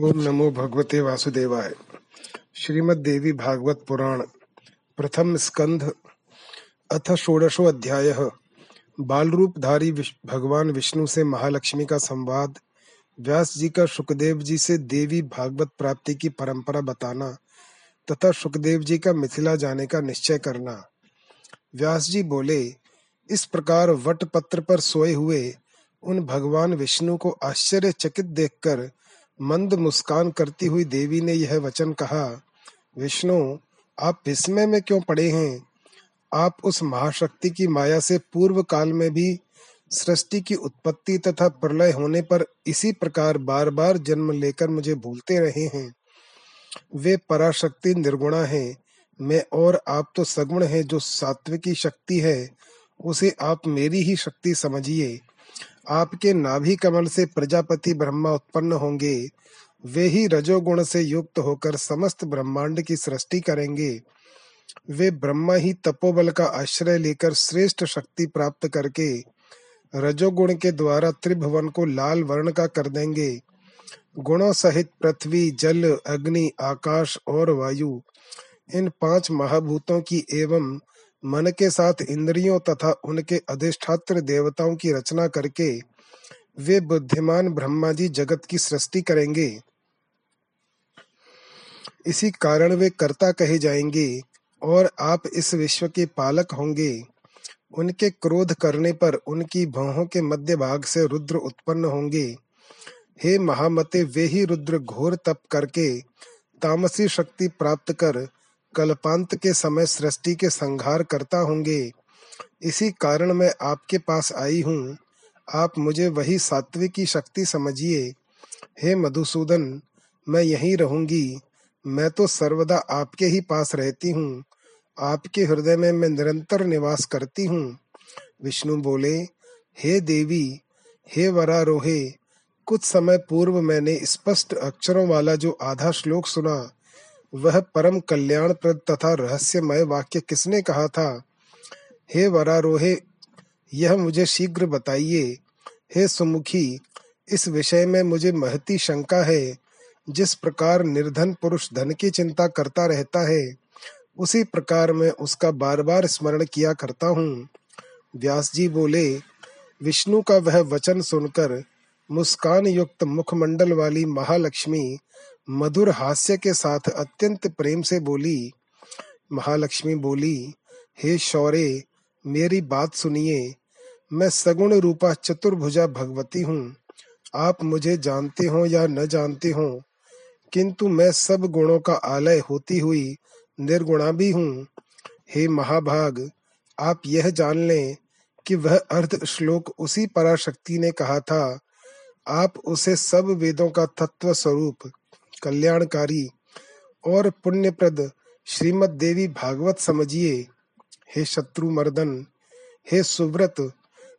ओम नमो भगवते वासुदेवाय। श्रीमद देवी भागवत पुराण, प्रथम स्कंध, अथ षोडशो अध्याय। बाल रूपधारी भगवान विष्णु से महालक्ष्मी का संवाद, व्यास जी का सुखदेव जी से देवी भागवत प्राप्ति की परंपरा बताना, तथा सुखदेव जी का मिथिला जाने का निश्चय करना। व्यास जी बोले, इस प्रकार वट पत्र पर सोए हुए उन भगवान विष्णु को आश्चर्यचकित देखकर मंद मुस्कान करती हुई देवी ने यह वचन कहा, विष्णु, आप विस्मय में क्यों पड़े हैं? आप उस महाशक्ति की माया से पूर्व काल में भी सृष्टि की उत्पत्ति तथा प्रलय होने पर इसी प्रकार बार बार जन्म लेकर मुझे भूलते रहे हैं। वे पराशक्ति निर्गुणा है। मैं और आप तो सगुण है जो सात्विकी शक्ति है। उसे आप मेरी ही शक्ति समझिए। आपके नाभि कमल से प्रजापति ब्रह्मा उत्पन्न होंगे। वे ही रजोगुण से युक्त होकर समस्त ब्रह्मांड की सृष्टि करेंगे। वे ब्रह्मा ही तपोबल का आश्रय लेकर श्रेष्ठ शक्ति प्राप्त करके रजोगुण के द्वारा त्रिभुवन को लाल वर्ण का कर देंगे। गुणों सहित पृथ्वी, जल, अग्नि, आकाश और वायु इन पाँच महाभूतों की एवं मन के साथ इंद्रियों तथा उनके अधिष्ठात्र देवताओं की रचना करके वे बुद्धिमान ब्रह्मा जी जगत की सृष्टि करेंगे। इसी कारण वे कर्ता कहे जाएँगे और आप इस विश्व के पालक होंगे। उनके क्रोध करने पर उनकी भौहों के मध्य भाग से रुद्र उत्पन्न होंगे। हे महामते, वे ही रुद्र घोर तप करके तामसी शक्ति प्राप्त कर कल्पांत के समय सृष्टि के संहार करता होंगे। इसी कारण मैं आपके पास आई हूँ। आप मुझे वही सात्विक की शक्ति समझिए। हे मधुसूदन, मैं यहीं रहूँगी। मैं तो सर्वदा आपके ही पास रहती हूँ। आपके हृदय में मैं निरंतर निवास करती हूँ। विष्णु बोले, हे देवी, हे वरारोहे, कुछ समय पूर्व मैंने स्पष्ट अक्षरों वाला जो आधा श्लोक सुना वह परम कल्याणप्रद तथा रहस्यमय वाक्य किसने कहा था? हे वरारोहे, यह मुझे शीघ्र बताइए। हे सुमुखी, इस विषय में मुझे महती शंका है। जिस प्रकार निर्धन पुरुष धन की चिंता करता रहता है, उसी प्रकार मैं उसका बार बार स्मरण किया करता हूँ। व्यास जी बोले, विष्णु का वह वचन सुनकर मुस्कान युक्त मुखमंडल वाली महालक्ष्मी मधुर हास्य के साथ अत्यंत प्रेम से बोली, महालक्ष्मी बोली, हे शौर्य, मेरी बात सुनिए। मैं सगुण रूपा चतुर्भुजा भगवती हूँ। आप मुझे जानते हो या न जानते हो, किंतु मैं सब गुणों का आलय होती हुई निर्गुणा भी हूँ। हे महाभाग, आप यह जान लें कि वह अर्ध श्लोक उसी पराशक्ति ने कहा था। आप उसे सब वेदों का तत्व स्वरूप कल्याणकारी और पुण्यप्रद श्रीमद देवी भागवत समझिए। हे शत्रु मर्दन हे सुव्रत,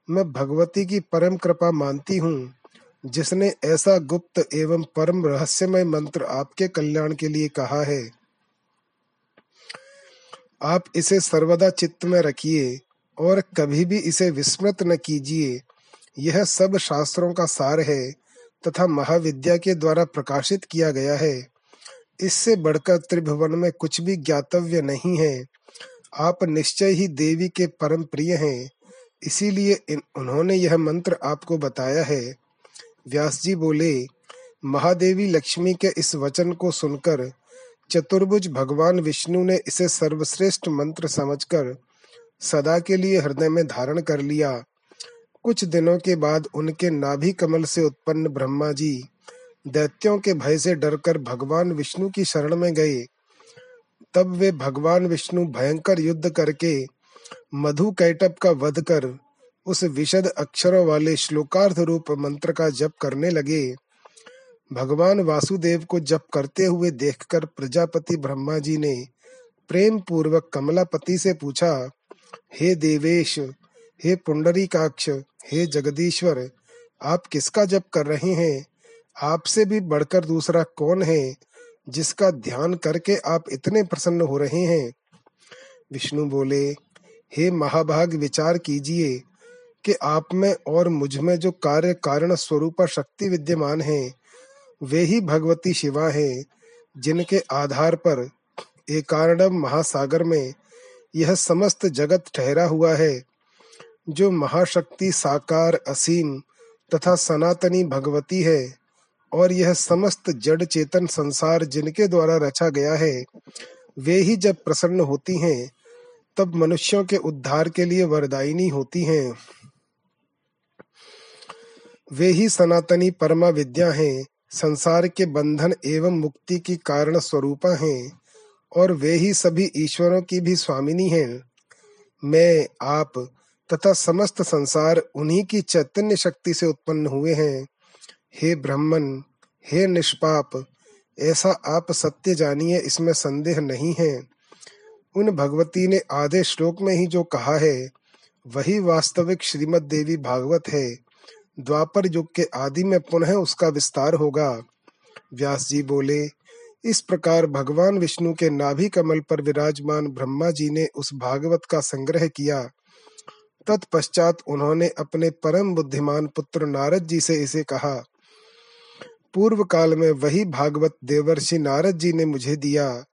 मैं भगवती की परम कृपा मानती हूँ, जिसने ऐसा गुप्त एवं परम रहस्यमय मंत्र आपके कल्याण के लिए कहा है। आप इसे सर्वदा चित्त में रखिए और कभी भी इसे विस्मृत न कीजिए। यह सब शास्त्रों का सार है तथा महाविद्या के द्वारा प्रकाशित किया गया है। इससे बढ़कर त्रिभुवन में कुछ भी ज्ञातव्य नहीं है। आप निश्चय ही देवी के परम प्रिय हैं। इसीलिए उन्होंने यह मंत्र आपको बताया है। व्यास जी बोले, महादेवी लक्ष्मी के इस वचन को सुनकर चतुर्भुज भगवान विष्णु ने इसे सर्वश्रेष्ठ मंत्र समझकर सदा के लिए हृदय में धारण कर लिया। कुछ दिनों के बाद उनके नाभि कमल से उत्पन्न ब्रह्मा जी दैत्यों के भय से डरकर भगवान विष्णु की शरण में गए। तब वे भगवान विष्णु भयंकर युद्ध करके मधु कैटप का वध कर उस विशद अक्षरों वाले श्लोकार्थ रूप मंत्र का जप करने लगे। भगवान वासुदेव को जप करते हुए देखकर प्रजापति ब्रह्मा जी ने प्रेम पूर्वक कमलापति से पूछा, हे देवेश हे पुंडरीकाक्ष, हे जगदीश्वर, आप किसका जप कर रहे हैं? आपसे भी बढ़कर दूसरा कौन है, जिसका ध्यान करके आप इतने प्रसन्न हो रहे हैं? विष्णु बोले, हे महाभाग, विचार कीजिए कि आप में और मुझमें जो कार्य कारण स्वरूप शक्ति विद्यमान है, वे ही भगवती शिवा हैं, जिनके आधार पर एकारणम महासागर में यह समस्त जगत ठहरा हुआ है। जो महाशक्ति साकार असीम तथा सनातनी भगवती है, और यह समस्त जड़ चेतन संसार जिनके द्वारा रचा गया है, वे ही जब प्रसन्न होती हैं, तब मनुष्यों के उद्धार के लिए वरदायिनी होती हैं। वे ही सनातनी परमा विद्या हैं, संसार के बंधन एवं मुक्ति की कारण स्वरूपा हैं, और वे ही सभी ईश्वरों की भी स्वामिनी हैं। मैं, आप तथा समस्त संसार उन्हीं की चैतन्य शक्ति से उत्पन्न हुए हैं। हे ब्राह्मण, हे निष्पाप, ऐसा आप सत्य जानिए, इसमें संदेह नहीं है। उन भगवती ने आधे श्लोक में ही जो कहा है, वही वास्तविक श्रीमद देवी भागवत है। द्वापर युग के आदि में पुनः उसका विस्तार होगा। व्यास जी बोले, इस प्रकार भगवान विष्णु के नाभि कमल पर विराजमान ब्रह्मा जी ने उस भागवत का संग्रह किया। तत्पश्चात उन्होंने अपने परम बुद्धिमान पुत्र नारद जी से इसे कहा पूर्व काल में वही भागवत देवर्षि नारद जी ने मुझे दिया,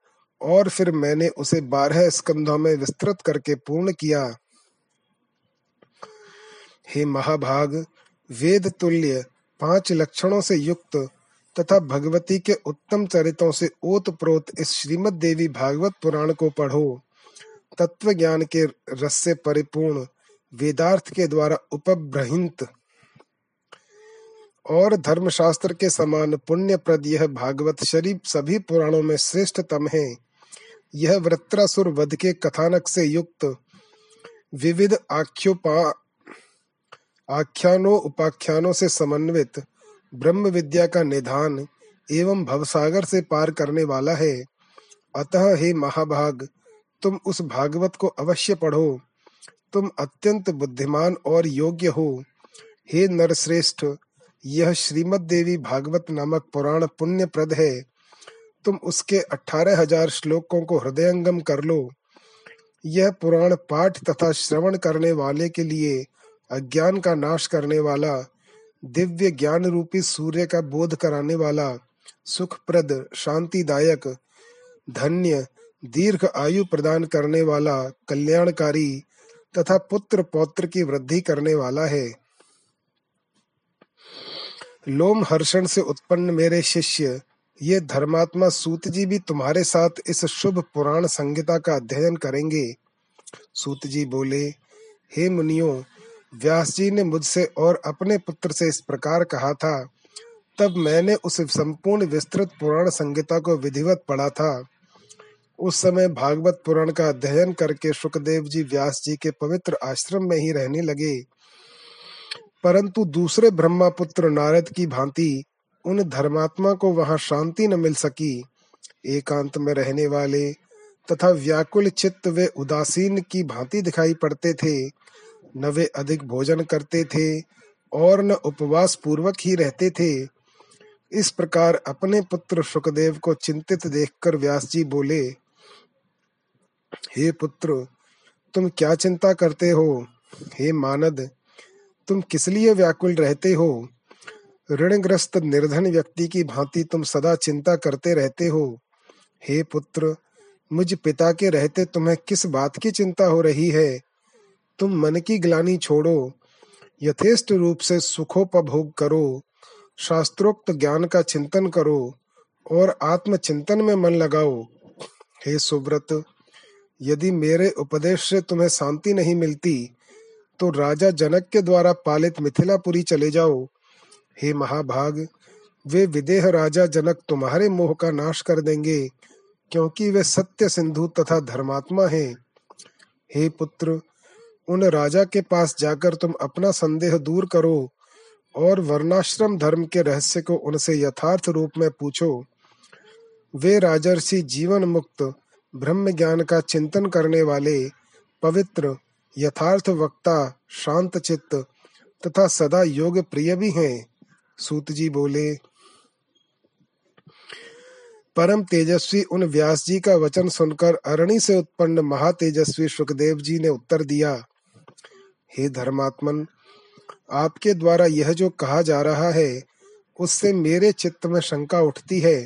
और फिर मैंने उसे बारह स्कंधों में विस्तृत करके पूर्ण किया। हे महाभाग, वेद तुल्य पाँच लक्षणों से युक्त तथा भगवती के उत्तम चरितों से ओत प्रोत इस श्रीमद देवी भागवत पुराण को पढ़ो तत्व ज्ञान के रस से परिपूर्ण वेदार्थ के द्वारा उपब्रहित। और धर्मशास्त्र के समान पुण्य प्रद यह भागवत शरीफ सभी पुराणों में श्रेष्ठतम है। यह वृत्रासुर वध के कथानक से युक्त। विविध आख्योपा, आख्यानों, उपाख्यानों से समन्वित। ब्रह्म विद्या का निधान एवं भवसागर से पार करने वाला है। अतः हे महाभाग, तुम उस भागवत को अवश्य पढ़ो। तुम अत्यंत बुद्धिमान और योग्य हो। हे नरश्रेष्ठ, यह श्रीमद देवी भागवत नामक पुराण पुण्य प्रद है। तुम उसके अठारह हज़ार श्लोकों को हृदयंगम कर लो। यह पुराण पाठ तथा श्रवण करने वाले के लिए, अज्ञान का नाश करने वाला, दिव्य ज्ञान रूपी सूर्य का बोध कराने वाला, सुखप्रद, शांतिदायक, धन्य, दीर्घ आयु प्रदान करने वाला, कल्याणकारी तथा पुत्र पौत्र की वृद्धि करने वाला है। लोम हर्षण से उत्पन्न मेरे शिष्य, ये धर्मात्मा सूत जी भी तुम्हारे साथ इस शुभ पुराण संहिता का अध्ययन करेंगे। सूत जी बोले, हे मुनियो, व्यास जी ने मुझसे और अपने पुत्र से इस प्रकार कहा था। तब मैंने उस संपूर्ण विस्तृत पुराण संहिता को विधिवत पढ़ा था। उस समय भागवत पुराण का अध्ययन करके सुखदेव जी व्यास जी के पवित्र आश्रम में ही रहने लगे। परंतु दूसरे ब्रह्मा पुत्र नारद की भांति उन धर्मात्मा को वहाँ शांति न मिल सकी। एकांत में रहने वाले तथा व्याकुल चित्त वे उदासीन की भांति दिखाई पड़ते थे। न वे अधिक भोजन करते थे और न उपवास पूर्वक ही रहते थे। इस प्रकार अपने पुत्र सुखदेव को चिंतित देखकर व्यास जी बोले हे पुत्र, तुम क्या चिंता करते हो? हे मानद, तुम किस लिए व्याकुल रहते हो? ऋणग्रस्त निर्धन व्यक्ति की भांति तुम सदा चिंता करते रहते हो। हे पुत्र, मुझ पिता के रहते तुम्हें किस बात की चिंता हो रही है? तुम मन की ग्लानी छोड़ो, यथेष्ट रूप से सुखोपभोग करो, शास्त्रोक्त ज्ञान का चिंतन करो, और आत्मचिंतन में मन लगाओ। हे सुव्रत यदि मेरे उपदेश से तुम्हें शांति नहीं मिलती तो राजा जनक के द्वारा पालित मिथिलापुरी चले जाओ। हे महाभाग, वे विदेह राजा जनक तुम्हारे मोह का नाश कर देंगे, क्योंकि वे सत्य सिंधु तथा धर्मात्मा हैं। हे पुत्र, उन राजा के पास जाकर तुम अपना संदेह दूर करो और वर्णाश्रम धर्म के रहस्य को उनसे यथार्थ रूप में पूछो। वे राजर्षि जीवन मुक्त ब्रह्म ज्ञान का चिंतन करने वाले पवित्र, यथार्थ वक्ता, शांत चित्त तथा सदा योग प्रिय भी हैं। सूत जी बोले, परम तेजस्वी उन व्यास जी का वचन सुनकर अरणी से उत्पन्न महातेजस्वी सुखदेव जी ने उत्तर दिया, हे धर्मात्मन, आपके द्वारा यह जो कहा जा रहा है, उससे मेरे चित्त में शंका उठती है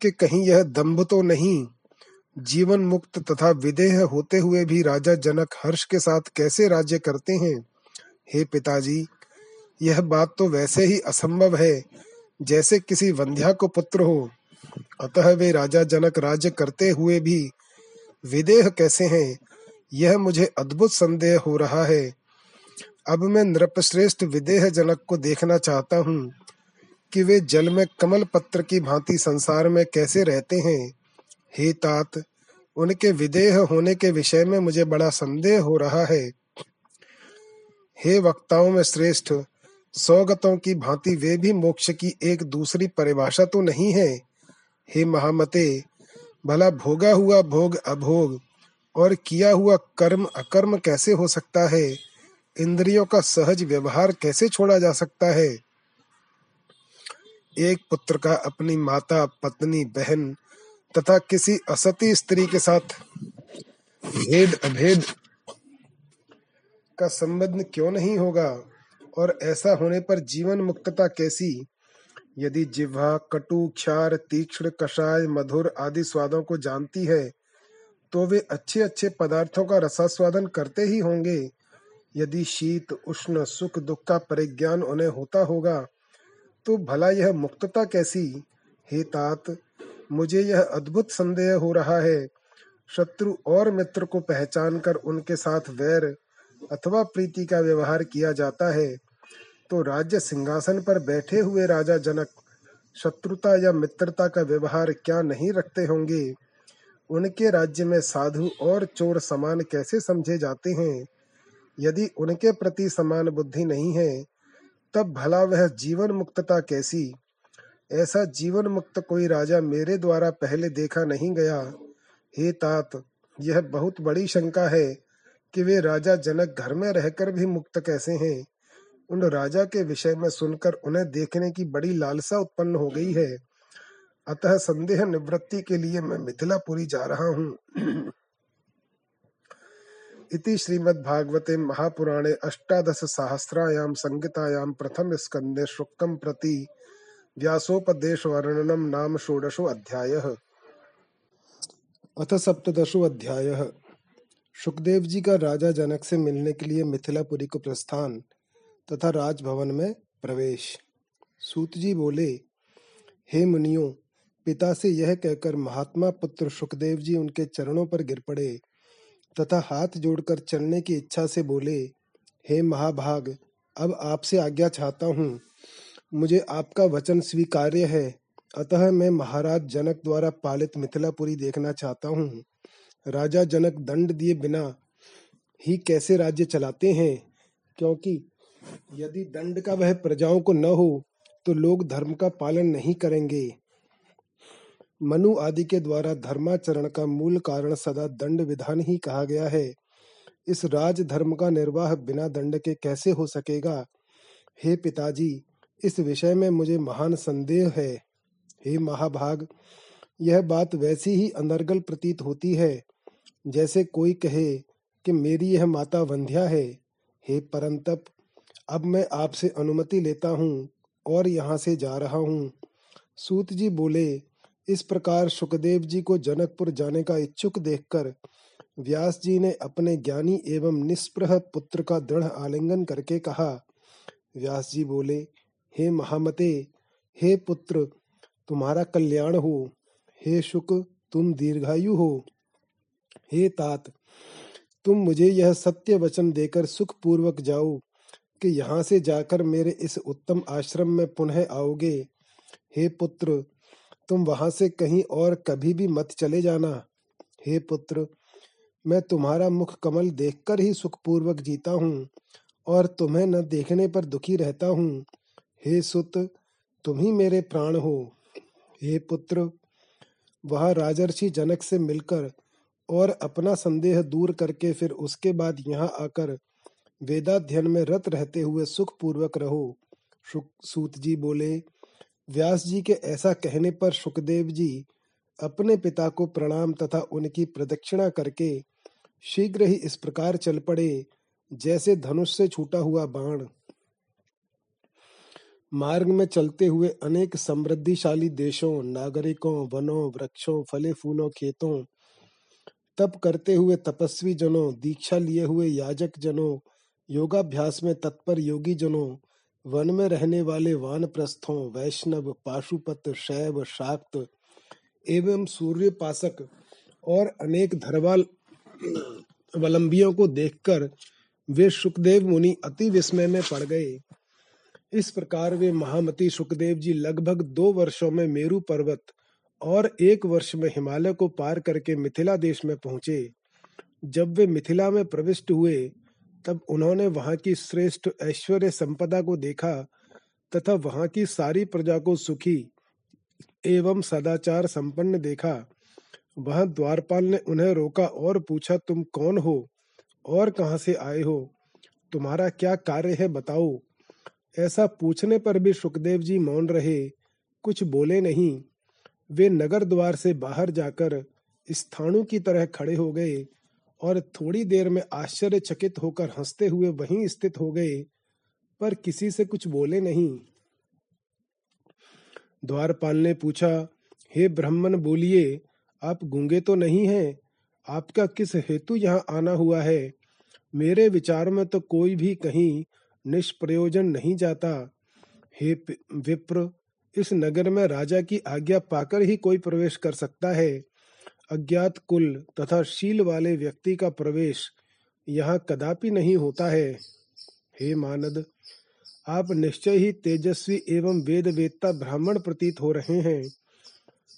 कि कहीं यह दंभ तो नहीं। जीवन मुक्त तथा विदेह होते हुए भी राजा जनक हर्ष के साथ कैसे राज्य करते हैं? हे पिताजी, यह बात तो वैसे ही असंभव है, जैसे किसी वंध्या को पुत्र हो। अतः वे राजा जनक राज्य करते हुए भी, विदेह कैसे हैं? यह मुझे अद्भुत संदेह हो रहा है। अब मैं नृपश्रेष्ठ विदेह जनक को देखना चाहता हूँ, कि वे जल में कमल पत्र की भांति संसार में कैसे रहते हैं। हे तात उनके विदेह होने के विषय में मुझे बड़ा संदेह हो रहा है। हे वक्ताओं में श्रेष्ठ, सौगतों की भांति वे भी मोक्ष की एक दूसरी परिभाषा तो नहीं है। हे महामते, भला भोगा हुआ भोग अभोग और किया हुआ कर्म अकर्म कैसे हो सकता है? इंद्रियों का सहज व्यवहार कैसे छोड़ा जा सकता है? एक पुत्र का अपनी माता, पत्नी, बहन तथा किसी असती स्त्री के साथ भेद अभेद का संबंध क्यों नहीं होगा? और ऐसा होने पर जीवन मुक्तता कैसी? यदि जिह्वा, कटु, क्षार, तीक्ष्ण, कषाय, मधुर आदि स्वादों को जानती है तो वे अच्छे अच्छे पदार्थों का रसास्वादन करते ही होंगे। यदि शीत, उष्ण, सुख, दुख का परिज्ञान उन्हें होता होगा तो भला यह मुक्तता कैसी? हे तात मुझे यह अद्भुत संदेह हो रहा है। शत्रु और मित्र को पहचान कर उनके साथ वैर अथवा प्रीति का व्यवहार किया जाता है। तो राज्य सिंहासन पर बैठे हुए राजा जनक, शत्रुता या मित्रता का व्यवहार क्या नहीं रखते होंगे? उनके राज्य में साधु और चोर समान कैसे समझे जाते हैं? यदि उनके प्रति समान बुद्धि नहीं है, तब भला वह जीवन मुक्तता कैसी? ऐसा जीवन मुक्त कोई राजा मेरे द्वारा पहले देखा नहीं गया। हे तात, यह बहुत बड़ी शंका है कि वे राजा जनक घर में रहकर भी मुक्त कैसे हैं। उन राजा के विषय में सुनकर उन्हें देखने की बड़ी लालसा उत्पन्न हो गई है। अतः संदेह निवृत्ति के लिए मैं मिथिलापुरी जा रहा हूँ। इति श्रीमद्भागवते महापुराणे अष्टादश सहस्रायां संहितायां प्रथम स्कंदे शुक्कं प्रति। व्यासोपदेश वर्णनम नाम षोडशो अध्यायः। अथ सप्तदशो अध्यायः। सुखदेव जी का राजा जनक से मिलने के लिए मिथिलापुरी को प्रस्थान तथा राजभवन में प्रवेश। सूत जी बोले, हे मुनियों, पिता से यह कहकर महात्मा पुत्र सुखदेव जी उनके चरणों पर गिर पड़े तथा हाथ जोड़कर चलने की इच्छा से बोले, हे महाभाग, अब आपसे आज्ञा चाहता हूँ मुझे आपका वचन स्वीकार्य है। अतः मैं महाराज जनक द्वारा पालित मिथिलापुरी देखना चाहता हूँ। राजा जनक दंड दिए बिना ही कैसे राज्य चलाते हैं? क्योंकि यदि दंड का वह प्रजाओं को न हो तो लोग धर्म का पालन नहीं करेंगे। मनु आदि के द्वारा धर्माचरण का मूल कारण सदा दंड विधान ही कहा गया है। इस राज धर्म का निर्वाह बिना दंड के कैसे हो सकेगा? हे पिताजी इस विषय में मुझे महान संदेह है। हे महाभाग, यह बात वैसी ही अनर्गल प्रतीत होती है, जैसे कोई कहे कि मेरी यह माता वंध्या है। हे परंतप, अब मैं आपसे अनुमति लेता हूँ और यहाँ से जा रहा हूँ। सूत जी बोले, इस प्रकार सुखदेव जी को जनकपुर जाने का इच्छुक देखकर व्यास जी ने अपने ज्ञानी एवं निष्प्रह पुत्र का दृढ़ आलिंगन करके कहा। व्यास जी बोले हे महामते, हे पुत्र, तुम्हारा कल्याण हो। हे शुक, तुम दीर्घायु हो। हे तात, तुम मुझे यह सत्य वचन देकर सुख पूर्वक जाओ कि यहाँ से जाकर मेरे इस उत्तम आश्रम में पुनः आओगे। हे पुत्र, तुम वहाँ से कहीं और कभी भी मत चले जाना। हे पुत्र, मैं तुम्हारा मुख कमल देखकर ही सुखपूर्वक जीता हूँ और तुम्हें न देखने पर दुखी रहता हूँ। हे सुत, तुम ही मेरे प्राण हो। हे पुत्र, वह राजर्षि जनक से मिलकर और अपना संदेह दूर करके फिर उसके बाद यहाँ आकर वेदाध्ययन में रत रहते हुए सुख पूर्वक रहो सूत जी बोले, व्यास जी के ऐसा कहने पर सुखदेव जी अपने पिता को प्रणाम तथा उनकी प्रदक्षिणा करके शीघ्र ही इस प्रकार चल पड़े जैसे धनुष से छूटा हुआ बाण। मार्ग में चलते हुए अनेक समृद्धिशाली देशों, नागरिकों, वनों, वृक्षों, फले फूलों, खेतों, तप करते हुए तपस्वी जनों, दीक्षा लिए हुए याजक जनों, योगाभ्यास में तत्पर योगी जनों, वन में रहने वाले वानप्रस्थों, वैष्णव, पाशुपत, शैव, शाक्त एवं सूर्यपासक और अनेक धरवाल अवलंबियों को देखकर वे सुखदेव मुनि अति विस्मय में पड़ गए। इस प्रकार वे महामती सुखदेव जी लगभग दो वर्षों में मेरु पर्वत और एक वर्ष में हिमालय को पार करके मिथिला देश में पहुँचे। जब वे मिथिला में प्रविष्ट हुए, तब उन्होंने वहाँ की श्रेष्ठ ऐश्वर्य संपदा को देखा तथा वहाँ की सारी प्रजा को सुखी एवं सदाचार संपन्न देखा। वहाँ द्वारपाल ने उन्हें रोका और पूछा, तुम कौन हो और कहाँ से आए हो? तुम्हारा क्या कार्य है, बताओ? ऐसा पूछने पर भी सुखदेव जी मौन रहे, कुछ बोले नहीं। वे नगर द्वार से बाहर जाकर स्थाणु की तरह खड़े हो गए और थोड़ी देर में आश्चर्यचकित होकर हँसते हुए वहीं स्थित हो गए, पर किसी से कुछ बोले नहीं। द्वारपाल ने पूछा, हे ब्राह्मण बोलिए, आप गूँगे तो नहीं हैं? आपका किस हेतु यहाँ आना हुआ है? मेरे विचार में तो कोई भी कहीं निष्प्रयोजन नहीं जाता। हे विप्र, इस नगर में राजा की आज्ञा पाकर ही कोई प्रवेश कर सकता है। अज्ञात कुल तथा शील वाले व्यक्ति का प्रवेश यहाँ कदापि नहीं होता है। हे मानद, आप निश्चय ही तेजस्वी एवं वेद वेदता ब्राह्मण प्रतीत हो रहे हैं।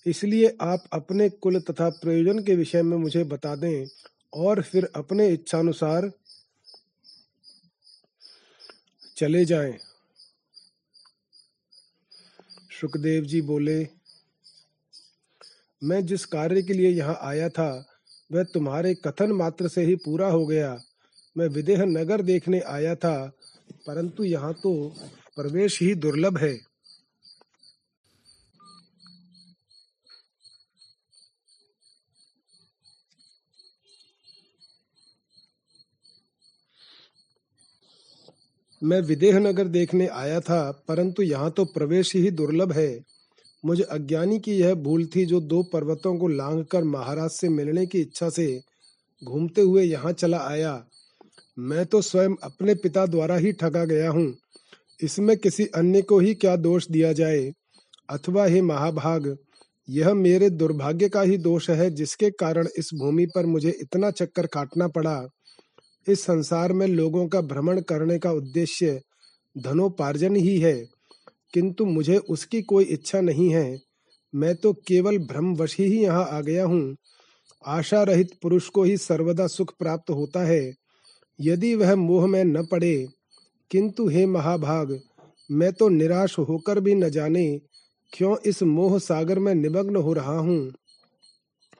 इसलिए आप अपने कुल तथा प्रयोजन के विषय में मुझे बता दें और फिर अपने इच्छानुसार चले जाएँ। सुखदेव जी बोले, मैं जिस कार्य के लिए यहाँ आया था, वह तुम्हारे कथन मात्र से ही पूरा हो गया मैं विदेह नगर देखने आया था, परंतु यहाँ तो प्रवेश ही दुर्लभ है मैं विदेह नगर देखने आया था, परंतु यहाँ तो प्रवेश ही दुर्लभ है। मुझे अज्ञानी की यह भूल थी जो दो पर्वतों को लांग कर महाराज से मिलने की इच्छा से घूमते हुए यहाँ चला आया। मैं तो स्वयं अपने पिता द्वारा ही ठगा गया हूँ। इसमें किसी अन्य को ही क्या दोष दिया जाए? अथवा हे महाभाग, यह मेरे दुर्भाग्य का ही दोष है जिसके कारण इस भूमि पर मुझे इतना चक्कर काटना पड़ा। इस संसार में लोगों का भ्रमण करने का उद्देश्य धनोपार्जन ही है। किंतु मुझे उसकी कोई इच्छा नहीं है। मैं तो केवल भ्रमवश ही यहाँ आ गया हूँ। आशा रहित पुरुष को ही सर्वदा सुख प्राप्त होता है। यदि वह मोह में न पड़े, किंतु हे महाभाग, मैं तो निराश होकर भी न जाने क्यों इस मोह सागर में निमग्न हो रहा हूँ।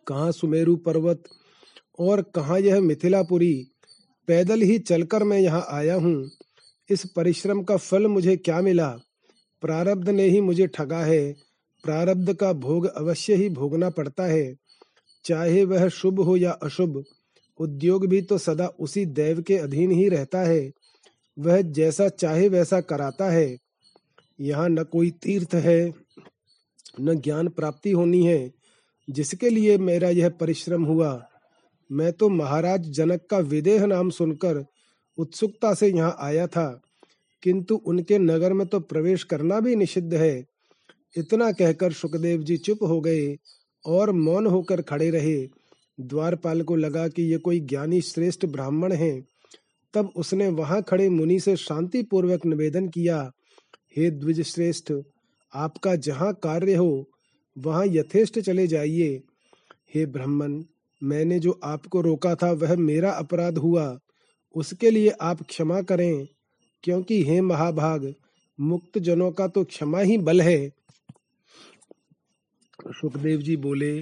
कहाँ सुमेरु पर्वत और कहाँ यह मिथिलापुरी? पैदल ही चलकर मैं यहाँ आया हूँ। इस परिश्रम का फल मुझे क्या मिला? प्रारब्ध ने ही मुझे ठगा है। प्रारब्ध का भोग अवश्य ही भोगना पड़ता है। चाहे वह शुभ हो या अशुभ, उद्योग भी तो सदा उसी दैव के अधीन ही रहता है। वह जैसा चाहे वैसा कराता है। यहाँ न कोई तीर्थ है, न ज्ञान प्राप्ति होनी है। जिसके लिए मेरा यह परिश्रम हुआ। मैं तो महाराज जनक का विदेह नाम सुनकर उत्सुकता से यहाँ आया था, किंतु उनके नगर में तो प्रवेश करना भी निषिद्ध है। इतना कहकर सुखदेव जी चुप हो गए और मौन होकर खड़े रहे। द्वारपाल को लगा कि ये कोई ज्ञानी श्रेष्ठ ब्राह्मण हैं। तब उसने वहाँ खड़े मुनि से शांति पूर्वक निवेदन किया, हे द्विज श्रेष्ठ आपका जहाँ कार्य हो, वहाँ यथेष्ट चले जाइए। हे ब्राह्मण मैंने जो आपको रोका था वह मेरा अपराध हुआ। उसके लिए आप क्षमा करें, क्योंकि हे महाभाग मुक्त जनों का तो क्षमा ही बल है। सुखदेव जी बोले,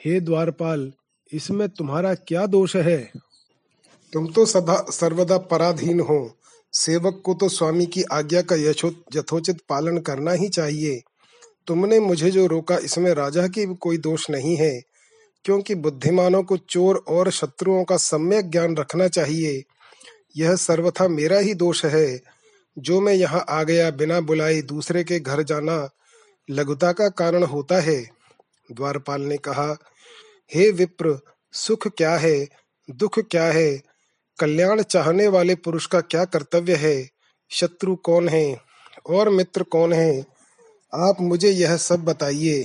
हे द्वारपाल, इसमें तुम्हारा क्या दोष है? तुम तो सदा, सर्वदा पराधीन हो। सेवक को तो स्वामी की आज्ञा का यथोचित पालन करना ही चाहिए। तुमने मुझे जो रोका, इसमें राजा की कोई दोष नहीं है। क्योंकि बुद्धिमानों को चोर और शत्रुओं का सम्यक ज्ञान रखना चाहिए। यह सर्वथा मेरा ही दोष है। जो मैं यहाँ आ गया बिना बुलाए दूसरे के घर जाना लघुता का कारण होता है। द्वारपाल ने कहा, हे विप्र, सुख क्या है? दुख क्या है? कल्याण चाहने वाले पुरुष का क्या कर्तव्य है? शत्रु कौन है? और मित्र कौन है? आप मुझे यह सब बताइए।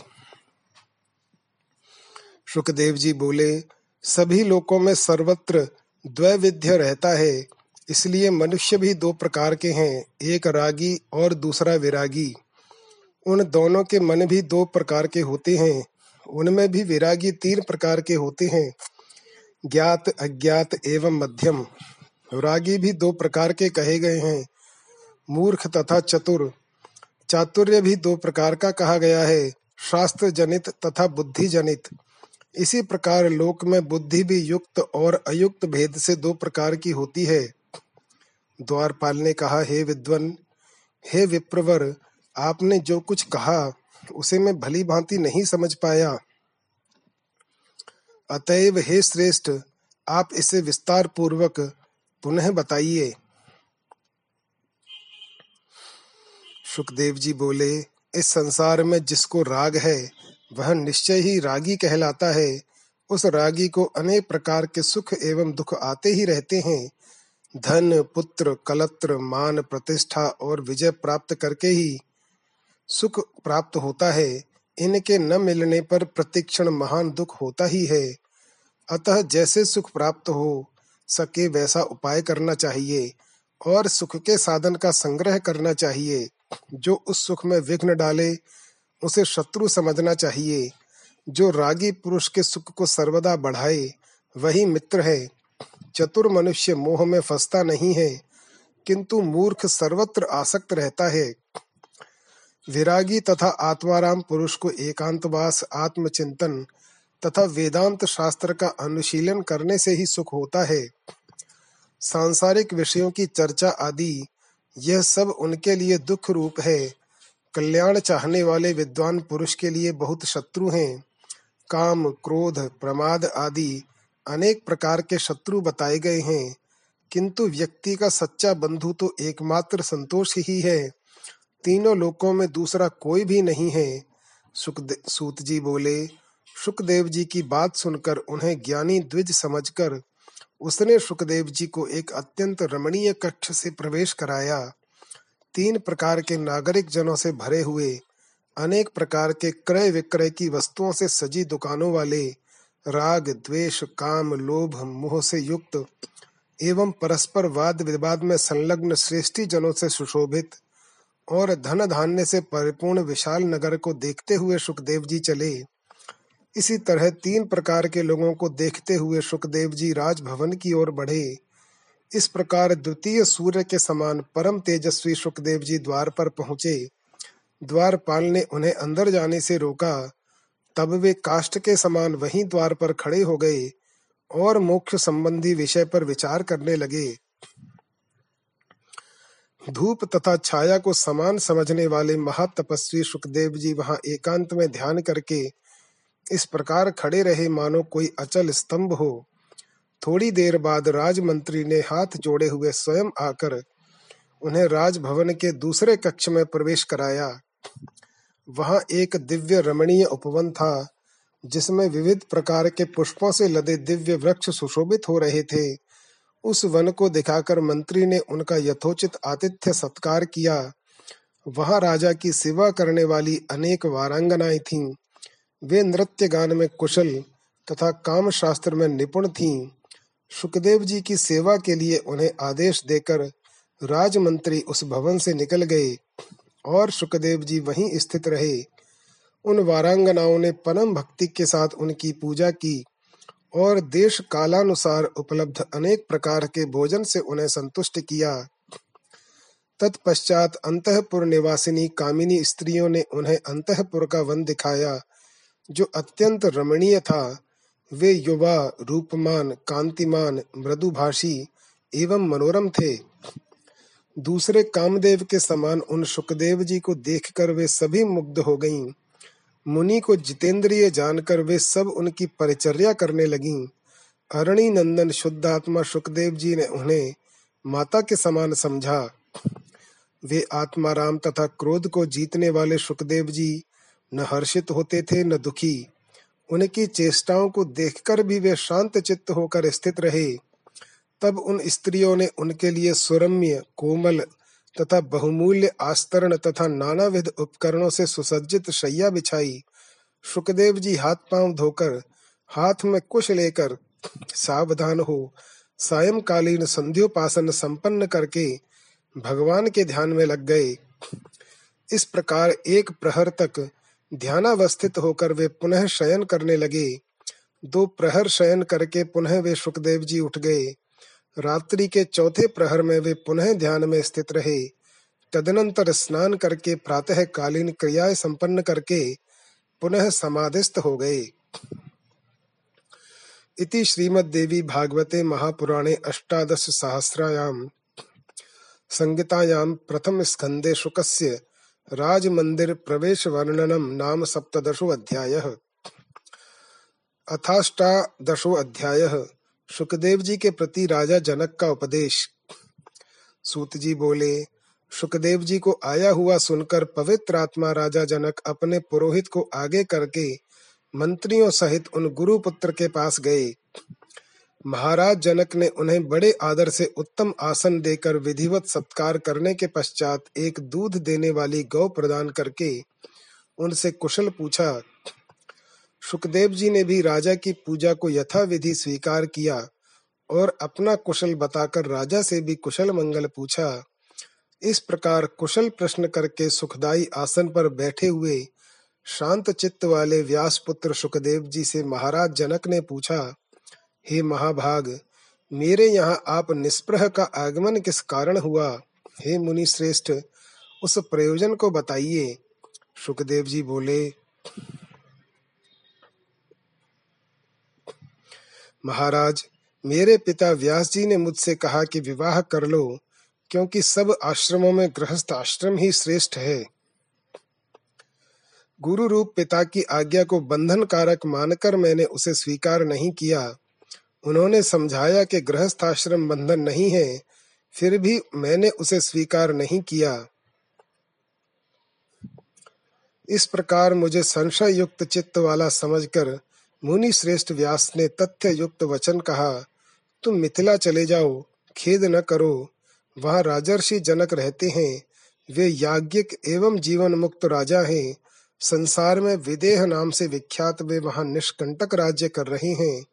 सुखदेव जी बोले, सभी लोकों में सर्वत्र द्वैविध्य रहता है, इसलिए मनुष्य भी दो प्रकार के हैं, एक रागी और दूसरा विरागी। उन दोनों के मन भी दो प्रकार के होते हैं, उनमें भी विरागी तीन प्रकार के होते हैं, ज्ञात, अज्ञात एवं मध्यम। रागी भी दो प्रकार के कहे गए हैं, मूर्ख तथा चतुर। चातुर्य भी दो प्रकार का कहा गया है शास्त्र जनित तथा बुद्धि जनित इसी प्रकार लोक में बुद्धि भी युक्त और अयुक्त भेद से दो प्रकार की होती है। द्वारपाल ने कहा, हे विद्वन, हे विप्रवर, आपने जो कुछ कहा, उसे मैं भली भांति नहीं समझ पाया। अतएव हे श्रेष्ठ, आप इसे विस्तार पूर्वक पुनः बताइए। सुखदेव जी बोले, इस संसार में जिसको राग है वह निश्चय ही रागी कहलाता है। उस रागी को अनेक प्रकार के सुख एवं दुख आते ही रहते हैं। धन, पुत्र, कलत्र, मान, प्रतिष्ठा और विजय प्राप्त करके ही सुख प्राप्त होता है। इनके न मिलने पर प्रतिक्षण महान दुख होता ही है। अतः जैसे सुख प्राप्त हो, सके वैसा उपाय करना चाहिए और सुख के साधन का संग्रह करना चाहिए। जो उस सुख में विघ्न डाले उसे शत्रु समझना चाहिए। जो रागी पुरुष के सुख को सर्वदा बढ़ाए, वही मित्र है। चतुर मनुष्य मोह में फंसता नहीं है, किंतु मूर्ख सर्वत्र आसक्त रहता है। विरागी तथा आत्माराम पुरुष को एकांतवास, आत्मचिंतन तथा वेदांत शास्त्र का अनुशीलन करने से ही सुख होता है। सांसारिक विषयों की चर्चा आदि, यह सब उनके लिए दुख रूप है। कल्याण चाहने वाले विद्वान पुरुष के लिए बहुत शत्रु हैं। काम, क्रोध, प्रमाद आदि अनेक प्रकार के शत्रु बताए गए हैं। किंतु व्यक्ति का सच्चा बंधु तो एकमात्र संतोष ही है। तीनों लोकों में दूसरा कोई भी नहीं है। सूत जी बोले, सुखदेव जी की बात सुनकर उन्हें ज्ञानी द्विज समझकर उसने सुखदेव जी को एक अत्यंत रमणीय कक्ष से प्रवेश कराया। तीन प्रकार के नागरिक जनों से भरे हुए, अनेक प्रकार के क्रय विक्रय की वस्तुओं से सजी दुकानों वाले, राग, द्वेष, काम, लोभ, मोह से युक्त, एवं परस्पर वाद विवाद में संलग्न श्रेष्ठी जनों से सुशोभित और धन धान्य से परिपूर्ण विशाल नगर को देखते हुए सुखदेव जी चले। इसी तरह तीन प्रकार के लोगों को देखते हुए सुखदेव जी राजभवन की ओर बढ़े। इस प्रकार द्वितीय सूर्य के समान परम तेजस्वी सुखदेव जी द्वार पर पहुँचे। द्वारपाल ने उन्हें अंदर जाने से रोका। तब वे काष्ट के समान वहीं द्वार पर खड़े हो गए और मोक्ष संबंधी विषय पर विचार करने लगे। धूप तथा छाया को समान समझने वाले महातपस्वी सुखदेव जी वहाँ एकांत में ध्यान करके इस प्रकार खड़े रहे मानो कोई अचल स्तंभ हो। थोड़ी देर बाद राजमंत्री ने हाथ जोड़े हुए स्वयं आकर उन्हें राजभवन के दूसरे कक्ष में प्रवेश कराया। वहाँ एक दिव्य रमणीय उपवन था, जिसमें विविध प्रकार के पुष्पों से लदे दिव्य वृक्ष सुशोभित हो रहे थे। उस वन को दिखाकर मंत्री ने उनका यथोचित आतिथ्य सत्कार किया। वहाँ राजा की सेवा करने वाली अनेक वारांगनाएँ थीं। वे नृत्य गान में कुशल तथा काम शास्त्र में निपुण थीं। सुखदेव जी की सेवा के लिए उन्हें आदेश देकर राजमंत्री उस भवन से निकल गए और सुखदेव जी वहीं स्थित रहे। उन वारांगनाओं ने परम भक्ति के साथ उनकी पूजा की और देश कालानुसार उपलब्ध अनेक प्रकार के भोजन से उन्हें संतुष्ट किया। तत्पश्चात अंतपुर निवासिनी कामिनी स्त्रियों ने उन्हें अंतपुर का वन दिखाया, जो अत्यंत रमणीय था। वे युवा, रूपमान, कांतिमान, मृदुभाषी एवं मनोरम थे दूसरे कामदेव के समान उन सुखदेव जी को देखकर वे सभी मुग्ध हो गईं। मुनि को जितेंद्रिय जानकर वे सब उनकी परिचर्या करने लगीं। अरणी नंदन शुद्धात्मा सुखदेव जी ने उन्हें माता के समान समझा वे आत्माराम तथा क्रोध को जीतने वाले सुखदेव जी न हर्षित होते थे, न दुखी उनकी चेष्टाओं को देखकर भी वे शांत चित्त होकर स्थित रहे। तब उन स्त्रियों ने उनके लिए सुरम्य, कोमल तथा बहुमूल्य आस्तरण तथा नानाविध उपकरणों से सुसज्जित शैया बिछाई। सुखदेव जी हाथ पाँव धोकर, हाथ में कुश लेकर, सावधान हो, सायंकालीन संध्योपासन संपन्न करके भगवान के ध्यान में लग गए। इस प्रकार एक प्रहर तक ध्यानावस्थित होकर वे पुनः शयन करने लगे। दो प्रहर शयन करके पुनः वे सुखदेव जी उठ गए। रात्रि के चौथे प्रहर में वे पुनः ध्यान में स्थित रहे। तदनंतर स्नान करके प्रातः कालीन क्रियाएँ संपन्न करके पुनः समाधिस्थ हो गए। इति श्रीमद्देवी भागवते महापुराणे अष्टादश सहस्रायाम संहितायां प्रथम स्कंदे शुकस्य राजमंदिर प्रवेश वर्णनम नाम सप्तशो अध्याय। अथाष्टादशो अध्याय। सुखदेव जी के प्रति राजा जनक का उपदेश। सूत जी बोले सुखदेव जी को आया हुआ सुनकर पवित्र आत्मा राजा जनक अपने पुरोहित को आगे करके मंत्रियों सहित उन गुरु पुत्र के पास गए। महाराज जनक ने उन्हें बड़े आदर से उत्तम आसन देकर विधिवत सत्कार करने के पश्चात एक दूध देने वाली गौ प्रदान करके उनसे कुशल पूछा, सुखदेव जी ने भी राजा की पूजा को यथाविधि स्वीकार किया और अपना कुशल बताकर राजा से भी कुशल मंगल पूछा, इस प्रकार कुशल प्रश्न करके सुखदाई आसन पर बैठे हुए शांत चित्त वाले व्यास पुत्र सुखदेव जी से महाराज जनक ने पूछा हे महाभाग, मेरे यहाँ आप निष्प्रह का आगमन किस कारण हुआ? हे मुनि श्रेष्ठ, उस प्रयोजन को बताइए। सुखदेव जी बोले, महाराज, मेरे पिता व्यास जी ने मुझसे कहा कि विवाह कर लो, क्योंकि सब आश्रमों में गृहस्थ आश्रम ही श्रेष्ठ है। गुरु रूप पिता की आज्ञा को बंधन कारक मानकर मैंने उसे स्वीकार नहीं किया। उन्होंने समझाया कि गृहस्थ आश्रम बंधन नहीं है, फिर भी मैंने उसे स्वीकार नहीं किया। इस प्रकार मुझे संशय युक्त चित्त वाला समझकर मुनि श्रेष्ठ व्यास ने तथ्य युक्त वचन कहा, तुम मिथिला चले जाओ, खेद न करो। वहाँ राजर्षि जनक रहते हैं, वे याज्ञिक एवं जीवन मुक्त राजा हैं। संसार में विदेह नाम से विख्यात वे वहाँ निष्कंटक राज्य कर रहे हैं।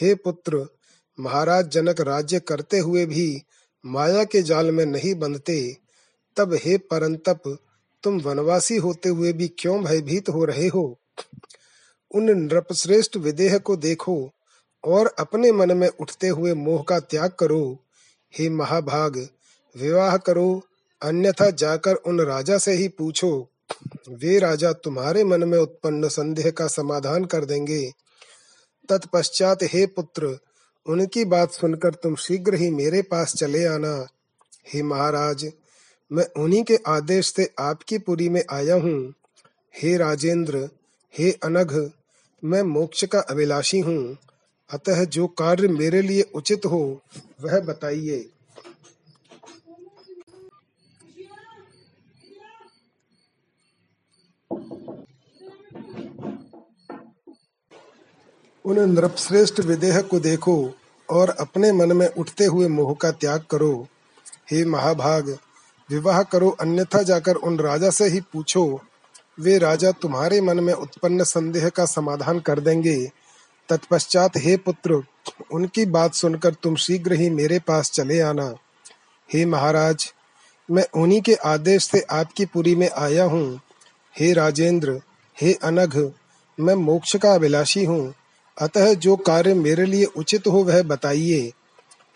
हे पुत्र, महाराज जनक राज्य करते हुए भी माया के जाल में नहीं बंधते। तब हे परंतप, तुम वनवासी होते हुए भी क्यों भयभीत हो रहे हो? उन नृपश्रेष्ठ विदेह को देखो और अपने मन में उठते हुए मोह का त्याग करो। हे महाभाग, विवाह करो, अन्यथा जाकर उन राजा से ही पूछो। वे राजा तुम्हारे मन में उत्पन्न संदेह का समाधान कर देंगे। तत्पश्चात, हे पुत्र, उनकी बात सुनकर तुम शीघ्र ही मेरे पास चले आना। हे महाराज, मैं उन्हीं के आदेश से आपकी पुरी में आया हूँ। हे राजेंद्र, हे अनघ, मैं मोक्ष का अभिलाषी हूँ। अतः जो कार्य मेरे लिए उचित हो, वह बताइए। उन नृपश्रेष्ठ विदेह को देखो और अपने मन में उठते हुए मोह का त्याग करो। हे महाभाग, विवाह करो, अन्यथा जाकर उन राजा से ही पूछो। वे राजा तुम्हारे मन में उत्पन्न संदेह का समाधान कर देंगे। तत्पश्चात हे पुत्र, उनकी बात सुनकर तुम शीघ्र ही मेरे पास चले आना। हे महाराज, मैं उन्हीं के आदेश से आपकी पुरी में आया हूँ। हे राजेंद्र, हे अनघ, मैं मोक्ष का अभिलाषी हूँ। अतः जो कार्य मेरे लिए उचित हो वह बताइए।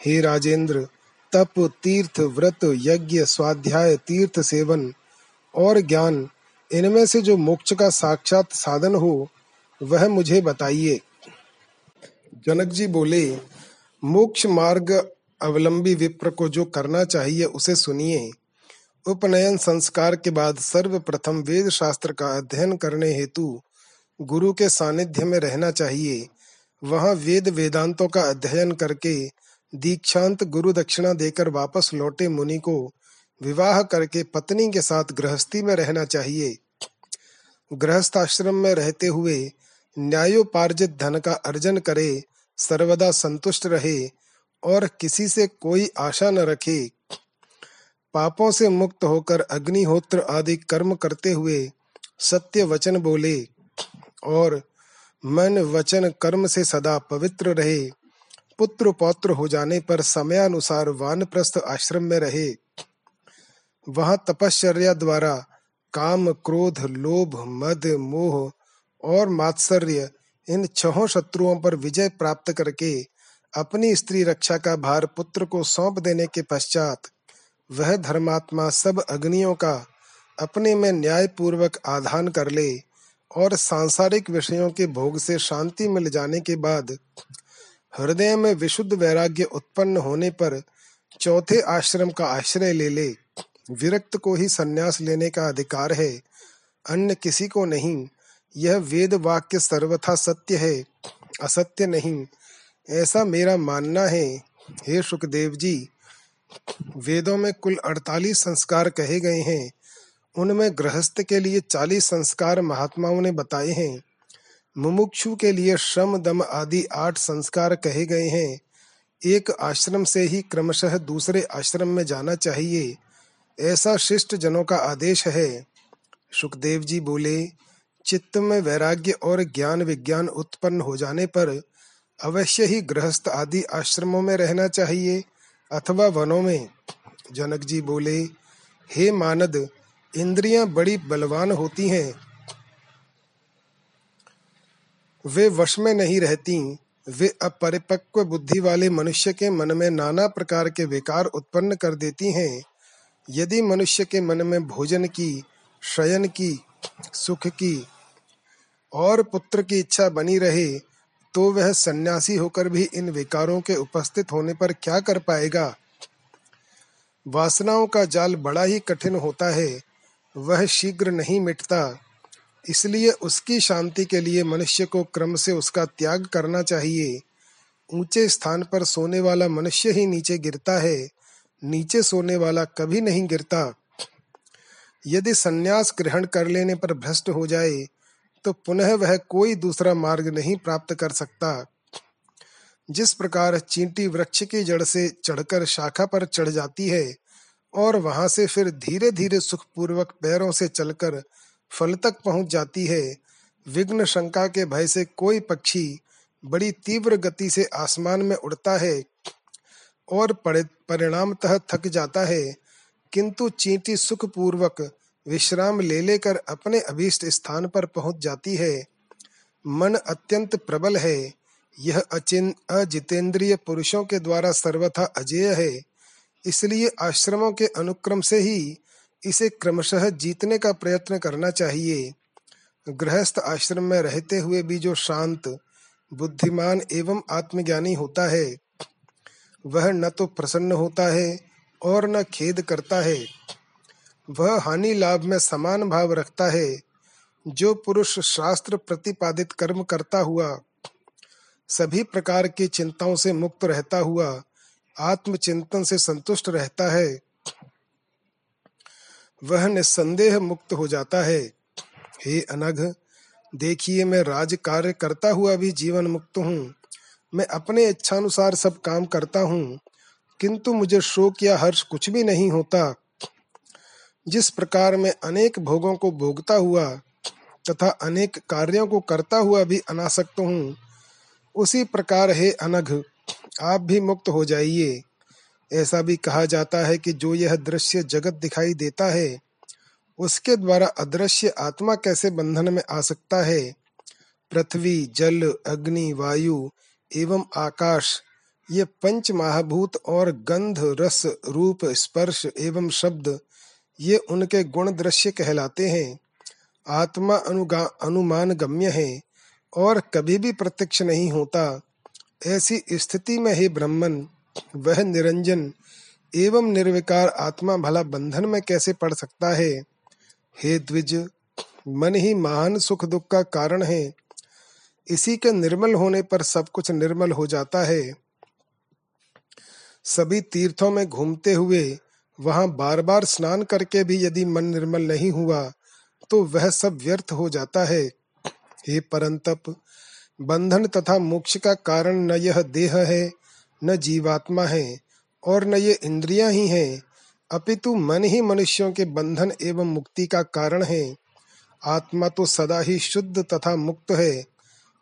हे राजेंद्र, तप, तीर्थ, व्रत, यज्ञ, स्वाध्याय, तीर्थ सेवन और ज्ञान, इनमें से जो मोक्ष का साक्षात साधन हो, वह मुझे बताइए। जनक जी बोले, मोक्ष मार्ग अवलंबी विप्र को जो करना चाहिए उसे सुनिए। उपनयन संस्कार के बाद सर्वप्रथम वेद शास्त्र का अध्ययन करने हेतु गुरु के सानिध्य में रहना चाहिए। वहाँ वेद वेदांतों का अध्ययन करके दीक्षांत गुरु दक्षिणा देकर वापस लौटे मुनि को विवाह करके पत्नी के साथ गृहस्थी में रहना चाहिए। गृहस्थ आश्रम में रहते हुए न्यायोपार्जित धन का अर्जन करे, सर्वदा संतुष्ट रहे और किसी से कोई आशा न रखे। पापों से मुक्त होकर अग्निहोत्र आदि कर्म करते हुए सत्य वचन बोले। और मन वचन कर्म से सदा पवित्र रहे। पुत्र पौत्र हो जाने पर समयानुसार वानप्रस्थ आश्रम में रहे। वहाँ तपश्चर्या द्वारा काम, क्रोध, लोभ, मद, मोह और मात्सर्य इन छहों शत्रुओं पर विजय प्राप्त करके अपनी स्त्री रक्षा का भार पुत्र को सौंप देने के पश्चात वह धर्मात्मा सब अग्नियों का अपने में न्याय पूर्वक आधान कर ले। और सांसारिक विषयों के भोग से शांति मिल जाने के बाद हृदय में विशुद्ध वैराग्य उत्पन्न होने पर चौथे आश्रम का आश्रय ले ले। विरक्त को ही संन्यास लेने का अधिकार है। अन्य किसी को नहीं। यह वेद वाक्य सर्वथा सत्य है, असत्य नहीं। ऐसा मेरा मानना है। हे सुखदेव जी, वेदों में कुल अड़तालीस संस्कार कहे गए हैं। उनमें गृहस्थ के लिए चालीस संस्कार महात्माओं ने बताए हैं। मुमुक्षु के लिए श्रम, दम आदि आठ संस्कार कहे गए हैं। एक आश्रम से ही क्रमशः दूसरे आश्रम में जाना चाहिए। ऐसा शिष्ट जनों का आदेश है। सुखदेव जी बोले, चित्त में वैराग्य और ज्ञान विज्ञान उत्पन्न हो जाने पर अवश्य ही गृहस्थ आदि आश्रमों में रहना चाहिए अथवा वनों में। जनक जी बोले, हे मानद इंद्रियाँ बड़ी बलवान होती हैं। वे वश में नहीं रहती, वे अपरिपक्व बुद्धि वाले मनुष्य के मन में नाना प्रकार के विकार उत्पन्न कर देती हैं। यदि मनुष्य के मन में भोजन की, शयन की, सुख की और पुत्र की इच्छा बनी रहे तो वह सन्यासी होकर भी इन विकारों के उपस्थित होने पर क्या कर पाएगा? वासनाओं का जाल बड़ा ही कठिन होता है। वह शीघ्र नहीं मिटता। इसलिए उसकी शांति के लिए मनुष्य को क्रम से उसका त्याग करना चाहिए। ऊँचे स्थान पर सोने वाला मनुष्य ही नीचे गिरता है। नीचे सोने वाला कभी नहीं गिरता। यदि सन्यास ग्रहण कर लेने पर भ्रष्ट हो जाए तो पुनः वह कोई दूसरा मार्ग नहीं प्राप्त कर सकता। जिस प्रकार चींटी वृक्ष की जड़ से चढ़कर शाखा पर चढ़ जाती है और वहाँ से फिर धीरे धीरे सुखपूर्वक पैरों से चलकर फल तक पहुँच जाती है। विघ्न शंका के भय से कोई पक्षी बड़ी तीव्र गति से आसमान में उड़ता है और परिणामतः थक जाता है। किंतु चींटी सुखपूर्वक विश्राम ले लेकर अपने अभीष्ट स्थान पर पहुँच जाती है। मन अत्यंत प्रबल है। यह अचिन, अजितेंद्रिय पुरुषों के द्वारा सर्वथा अजेय है। इसलिए आश्रमों के अनुक्रम से ही इसे क्रमशः जीतने का प्रयत्न करना चाहिए। गृहस्थ आश्रम में रहते हुए भी जो शांत, बुद्धिमान एवं आत्मज्ञानी होता है, वह न तो प्रसन्न होता है और न खेद करता है। वह हानि लाभ में समान भाव रखता है, जो पुरुष शास्त्र प्रतिपादित कर्म करता हुआ, सभी प्रकार की चिंताओं से मुक्त रहता हुआ आत्मचिंतन से संतुष्ट रहता है, वह निस्संदेह मुक्त हो जाता है। हे अनघ, देखिए मैं राज कार्य करता हुआ भी जीवन मुक्त हूँ। मैं अपने इच्छानुसार सब काम करता हूँ, किंतु मुझे शोक या हर्ष कुछ भी नहीं होता। जिस प्रकार मैं अनेक भोगों को भोगता हुआ तथा अनेक कार्यों को करता हुआ भी अनासक्त हूँ, उसी प्रकार हे अनघ आप भी मुक्त हो जाइए। ऐसा भी कहा जाता है कि जो यह दृश्य जगत दिखाई देता है, उसके द्वारा अदृश्य आत्मा कैसे बंधन में आ सकता है? पृथ्वी, जल, अग्नि, वायु एवं आकाश, ये पंच महाभूत और गंध, रस, रूप, स्पर्श एवं शब्द, ये उनके गुण दृश्य कहलाते हैं। आत्मा अनुगा अनुमान गम्य है और कभी भी प्रत्यक्ष नहीं होता। ऐसी स्थिति में ही ब्रह्मन वह निरंजन एवं निर्विकार आत्मा भला बंधन में कैसे पड़ सकता है? हे द्विज, मन ही महान सुख दुख का कारण है। इसी के निर्मल होने पर सब कुछ निर्मल हो जाता है। सभी तीर्थों में घूमते हुए वहाँ बार बार स्नान करके भी यदि मन निर्मल नहीं हुआ तो वह सब व्यर्थ हो जाता है। हे परंतप बंधन तथा मोक्ष का कारण न यह देह है, न जीवात्मा है, और न ये इंद्रियाँ ही हैं। अपितु मन ही मनुष्यों के बंधन एवं मुक्ति का कारण है। आत्मा तो सदा ही शुद्ध तथा मुक्त है,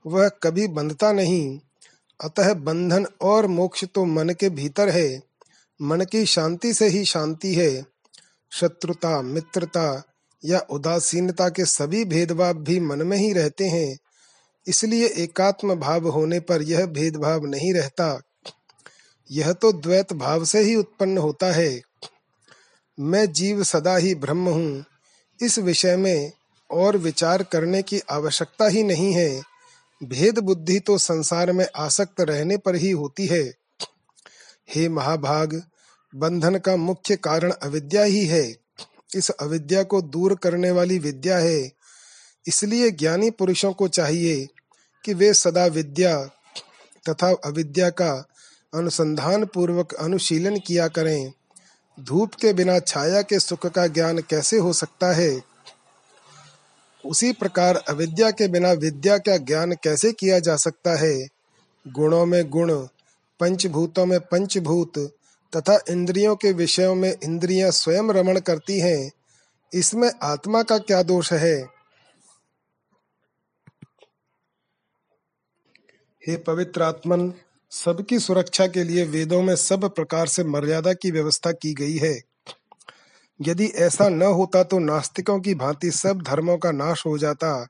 वह कभी बंधता नहीं। अतः बंधन और मोक्ष तो मन के भीतर है। मन की शांति से ही शांति है। शत्रुता, मित्रता या उदासीनता के सभी भेदभाव भी मन में ही रहते हैं। इसलिए एकात्म भाव होने पर यह भेदभाव नहीं रहता। यह तो द्वैत भाव से ही उत्पन्न होता है। मैं जीव सदा ही ब्रह्म हूँ। इस विषय में और विचार करने की आवश्यकता ही नहीं है। भेद बुद्धि तो संसार में आसक्त रहने पर ही होती है। हे महाभाग, बंधन का मुख्य कारण अविद्या ही है। इस अविद्या को दूर करने वाली विद्या है। इसलिए ज्ञानी पुरुषों को चाहिए कि वे सदा विद्या तथा अविद्या का अनुसंधान पूर्वक अनुशीलन किया करें। धूप के बिना छाया के सुख का ज्ञान कैसे हो सकता है? उसी प्रकार अविद्या के बिना विद्या का ज्ञान कैसे किया जा सकता है? गुणों में गुण, पंचभूतों में पंचभूत तथा इंद्रियों के विषयों में इंद्रियाँ स्वयं रमण करती हैं। इसमें आत्मा का क्या दोष है? हे पवित्र आत्मन, सबकी सुरक्षा के लिए वेदों में सब प्रकार से मर्यादा की व्यवस्था की गई है। यदि ऐसा न होता तो नास्तिकों की भांति सब धर्मों का नाश हो जाता।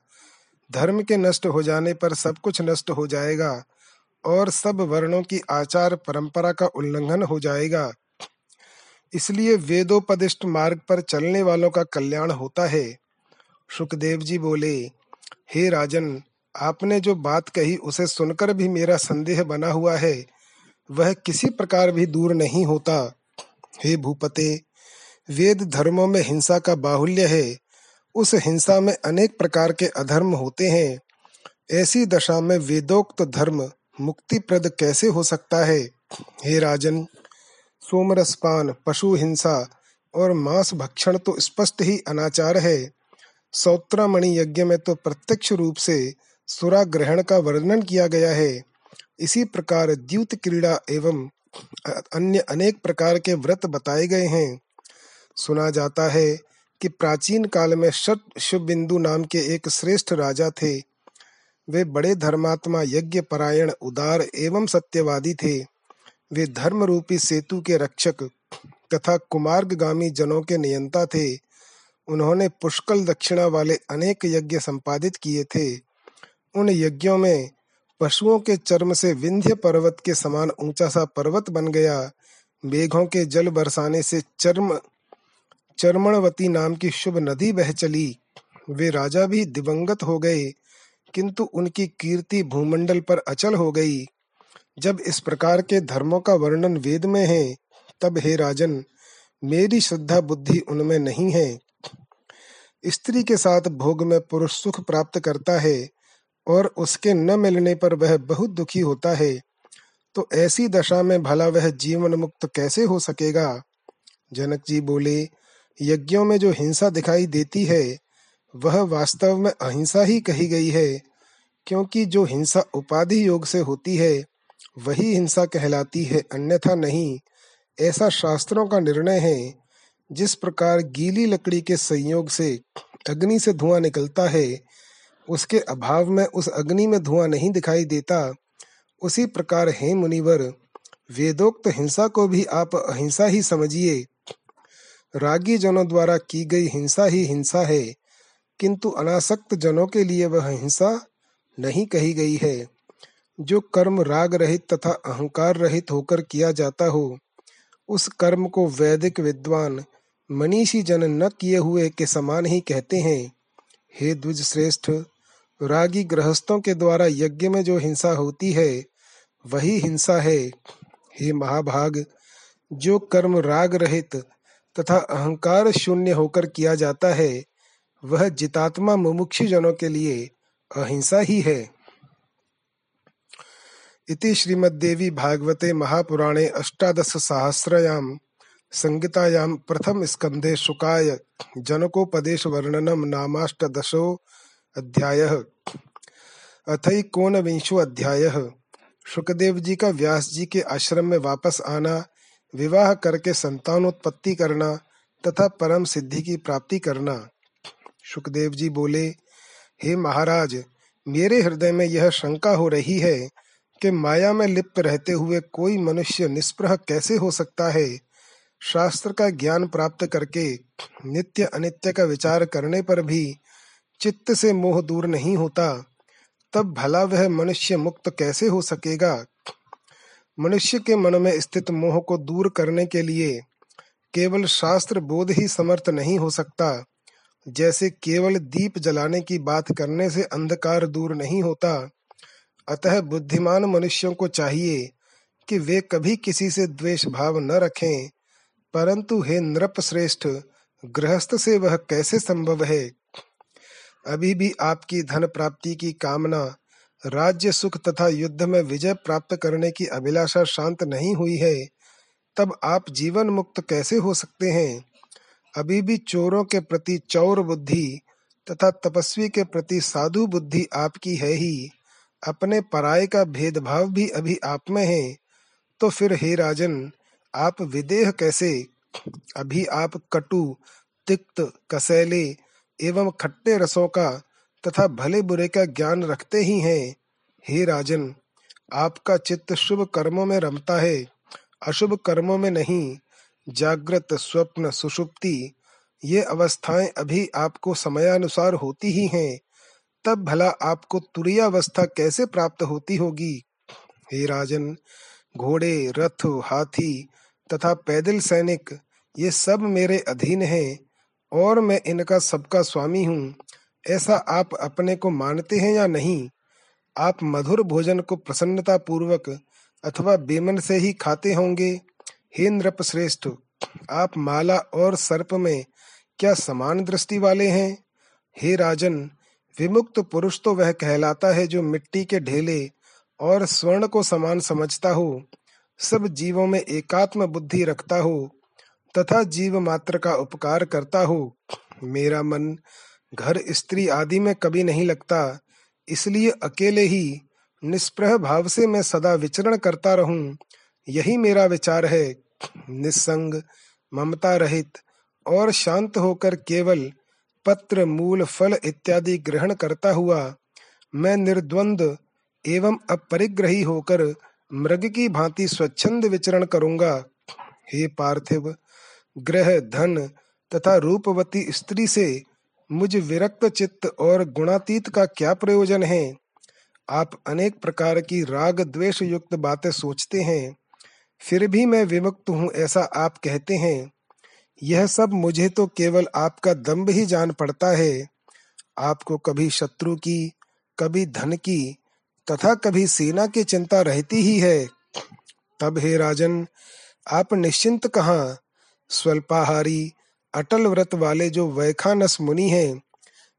धर्म के नष्ट हो जाने पर सब कुछ नष्ट हो जाएगा और सब वर्णों की आचार परंपरा का उल्लंघन हो जाएगा। इसलिए वेदोपदिष्ट मार्ग पर चलने वालों का कल्याण होता है। सुखदेव जी बोले, हे राजन आपने जो बात कही, उसे सुनकर भी मेरा संदेह बना हुआ है। वह किसी प्रकार भी दूर नहीं होता। हे भूपते, वेद धर्मों में हिंसा का बाहुल्य है। उस हिंसा में अनेक प्रकार के अधर्म होते हैं। ऐसी दशा में वेदोक्त धर्म मुक्ति प्रद कैसे हो सकता है? हे राजन, सोमरसपान, पशु हिंसा और मांस भक्षण तो स्पष्ट ही अनाचार है। सौत्रामणि यज्ञ में तो प्रत्यक्ष रूप से सुरा ग्रहण का वर्णन किया गया है। इसी प्रकार द्यूत क्रीड़ा एवं अन्य अनेक प्रकार के व्रत बताए गए हैं। सुना जाता है कि प्राचीन काल में शत शुबिंदु नाम के एक श्रेष्ठ राजा थे। वे बड़े धर्मात्मा यज्ञ परायण उदार एवं सत्यवादी थे। वे धर्म रूपी सेतु के रक्षक तथा कुमार्गामी जनों के नियंता थे। उन्होंने पुष्कल दक्षिणा वाले अनेक यज्ञ संपादित किए थे। उन यज्ञों में पशुओं के चर्म से विंध्य पर्वत के समान ऊँचा सा पर्वत बन गया। मेघों के जल बरसाने से चर्म, चर्मणवती नाम की शुभ नदी बह चली। वे राजा भी दिवंगत हो गए, किंतु उनकी कीर्ति भूमंडल पर अचल हो गई। जब इस प्रकार के धर्मों का वर्णन वेद में है, तब हे राजन, मेरी श्रद्धा बुद्धि उनमें नहीं है। स्त्री के साथ भोग में पुरुष सुख प्राप्त करता है और उसके न मिलने पर वह बहुत दुखी होता है। तो ऐसी दशा में भला वह जीवन मुक्त कैसे हो सकेगा? जनक जी बोले, यज्ञों में जो हिंसा दिखाई देती है, वह वास्तव में अहिंसा ही कही गई है, क्योंकि जो हिंसा उपाधि योग से होती है, वही हिंसा कहलाती है, अन्यथा नहीं। ऐसा शास्त्रों का निर्णय है, जिस प्रकार गीली लकड़ी के संयोग से अग्नि से धुआँ निकलता है उसके अभाव में उस अग्नि में धुआँ नहीं दिखाई देता। उसी प्रकार हे मुनिवर, वेदोक्त हिंसा को भी आप अहिंसा ही समझिए। रागी जनों द्वारा की गई हिंसा ही हिंसा है, किंतु अनासक्त जनों के लिए वह हिंसा नहीं कही गई है। जो कर्म राग रहित तथा अहंकार रहित होकर किया जाता हो, उस कर्म को वैदिक विद्वान मनीषी जन न किए हुए के समान ही कहते हैं। हे द्विज श्रेष्ठ रागी गृहस्थों के द्वारा यज्ञ में जो हिंसा होती है, वही हिंसा है। हे महाभाग, जो कर्म राग रहित तथा अहंकार शून्य होकर किया जाता है, वह जितात्मा मुमुक्षु जनों के लिए अहिंसा ही है। इति श्रीमद्देवी भागवते महापुराणे अष्टादश सहस्रयाम संहितायां प्रथम स्कंधे शुकाय जनकोपदेश वर्णनम नामाष्टदशो अध्यायः। अथैकोनविंशो अध्याय। सुखदेव जी का व्यास जी के आश्रम में वापस आना, विवाह करके संतानोत्पत्ति करना तथा परम सिद्धि की प्राप्ति करना। सुखदेव जी बोले, हे महाराज, मेरे हृदय में यह शंका हो रही है कि माया में लिप्त रहते हुए कोई मनुष्य निष्प्रह कैसे हो सकता है? शास्त्र का ज्ञान प्राप्त करके नित्य अनित्य का विचार करने पर भी चित्त से मोह दूर नहीं होता, तब भला वह मनुष्य मुक्त कैसे हो सकेगा? मनुष्य के मन में स्थित मोह को दूर करने के लिए केवल शास्त्र बोध ही समर्थ नहीं हो सकता। जैसे केवल दीप जलाने की बात करने से अंधकार दूर नहीं होता, अतः बुद्धिमान मनुष्यों को चाहिए कि वे कभी किसी से द्वेष भाव न रखें। परंतु हे नृप श्रेष्ठ गृहस्थ से वह कैसे संभव है? अभी भी आपकी धन प्राप्ति की कामना, राज्य सुख तथा युद्ध में विजय प्राप्त करने की अभिलाषा शांत नहीं हुई है, तब आप जीवन मुक्त कैसे हो सकते हैं? अभी भी चोरों के प्रति चौर बुद्धि तथा तपस्वी के प्रति साधु बुद्धि आपकी है ही। अपने पराये का भेदभाव भी अभी आप में है। तो फिर हे राजन, आप विदेह कैसे? अभी आप कटु, तिक्त, कसैले एवं खट्टे रसों का तथा भले बुरे का ज्ञान रखते ही हैं। हे राजन, आपका चित्त शुभ कर्मों में रमता है, अशुभ कर्मों में नहीं, जागृत, स्वप्न, सुषुप्ति, ये अवस्थाएँ अभी आपको समयानुसार होती ही हैं। तब भला आपको तुरीय अवस्था कैसे प्राप्त होती होगी? हे राजन, घोड़े, रथ, हाथी तथा पैदल सैनिक, ये सब मेरे अधीन हैं। और मैं इनका सबका स्वामी हूँ। ऐसा आप अपने को मानते हैं या नहीं? आप मधुर भोजन को प्रसन्नता पूर्वक अथवा बेमन से ही खाते होंगे। हे नृप श्रेष्ठ आप माला और सर्प में क्या समान दृष्टि वाले हैं? हे राजन, विमुक्त पुरुष तो वह कहलाता है जो मिट्टी के ढेले और स्वर्ण को समान समझता हो। सब जीवों में एकात्म बुद्धि रखता हो। तथा जीव मात्र का उपकार करता हो। मेरा मन घर स्त्री आदि में कभी नहीं लगता, इसलिए अकेले ही निष्प्रह भाव से मैं सदा विचरण करता रहूँ। यही मेरा विचार है। निसंग, ममता रहित और शांत होकर केवल पत्र, मूल, फल इत्यादि ग्रहण करता हुआ मैं निर्द्वंद एवं अपरिग्रही होकर मृग की भांति स्वच्छंद विचरण करूँगा। हे पार्थिव ग्रह, धन तथा रूपवती स्त्री से मुझ विरक्त चित्त और गुणातीत का क्या प्रयोजन है? आप अनेक प्रकार की राग द्वेष युक्त बातें सोचते हैं। फिर भी मैं विमुक्त हूँ ऐसा आप कहते हैं। यह सब मुझे तो केवल आपका दम्भ ही जान पड़ता है। आपको कभी शत्रु की, कभी धन की तथा कभी सेना की चिंता रहती ही है। तब हे राजन, आप निश्चिंत कहाँ? स्वल्पाहारी, अटल व्रत वाले जो वैखानस मुनि हैं,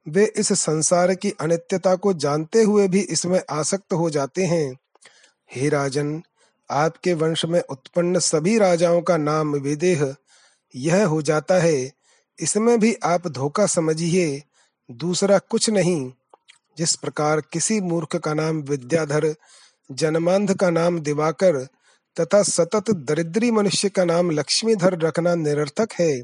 वे इस संसार की अनित्यता को जानते हुए भी इसमें आसक्त हो जाते हैं। हे राजन, आपके वंश में उत्पन्न सभी राजाओं का नाम विदेह, यह हो जाता है, इसमें भी आप धोखा समझिए, दूसरा कुछ नहीं। जिस प्रकार किसी मूर्ख का नाम विद्याधर, जन्मांध का नाम दिवाकर तथा सतत दरिद्री मनुष्य का नाम लक्ष्मीधर रखना निरर्थक है।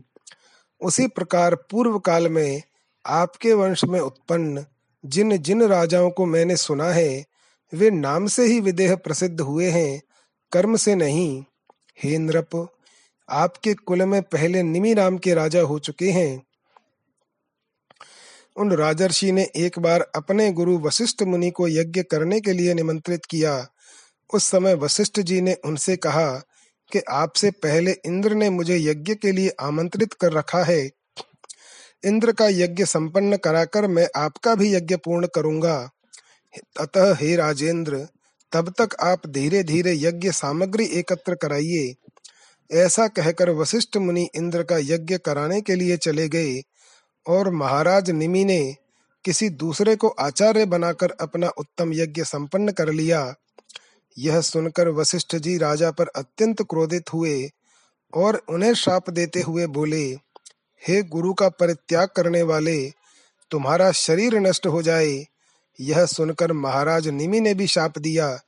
उसी प्रकार पूर्व काल में आपके वंश में उत्पन्न जिन जिन राजाओं को मैंने सुना है, वे नाम से ही विदेह प्रसिद्ध हुए हैं, कर्म से नहीं। हे नृप, आपके कुल में पहले निमि नाम के राजा हो चुके हैं। उन राजर्षि ने एक बार अपने गुरु वशिष्ठ मुनि को यज्ञ करने के लिए निमंत्रित किया। उस समय वशिष्ठ जी ने उनसे कहा कि आपसे पहले इंद्र ने मुझे यज्ञ के लिए आमंत्रित कर रखा है। इंद्र का यज्ञ संपन्न कराकर मैं आपका भी यज्ञ पूर्ण करूँगा। अतः हे राजेंद्र, तब तक आप धीरे धीरे यज्ञ सामग्री एकत्र कराइए। ऐसा कहकर वशिष्ठ मुनि इंद्र का यज्ञ कराने के लिए चले गए और महाराज निमि ने किसी दूसरे को आचार्य बनाकर अपना उत्तम यज्ञ संपन्न कर लिया। यह सुनकर वशिष्ठ जी राजा पर अत्यंत क्रोधित हुए और उन्हें श्राप देते हुए बोले, हे गुरु का परित्याग करने वाले, तुम्हारा शरीर नष्ट हो जाए। यह सुनकर महाराज निमि ने भी शाप दिया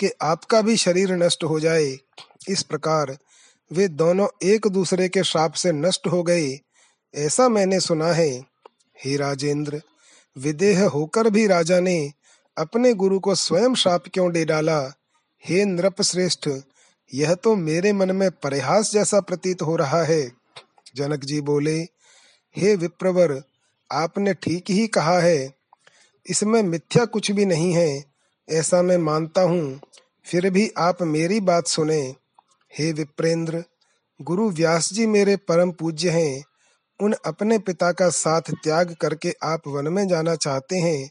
कि आपका भी शरीर नष्ट हो जाए। इस प्रकार वे दोनों एक दूसरे के श्राप से नष्ट हो गए। ऐसा मैंने सुना है। हे राजेंद्र, विदेह होकर भी राजा ने अपने गुरु को स्वयं श्राप क्यों दे डाला? हे नृप श्रेष्ठ यह तो मेरे मन में परिहास जैसा प्रतीत हो रहा है। जनक जी बोले, हे विप्रवर, आपने ठीक ही कहा है। इसमें मिथ्या कुछ भी नहीं है, ऐसा मैं मानता हूँ। फिर भी आप मेरी बात सुने। हे विप्रेंद्र, गुरु व्यास जी मेरे परम पूज्य हैं। उन अपने पिता का साथ त्याग करके आप वन में जाना चाहते हैं।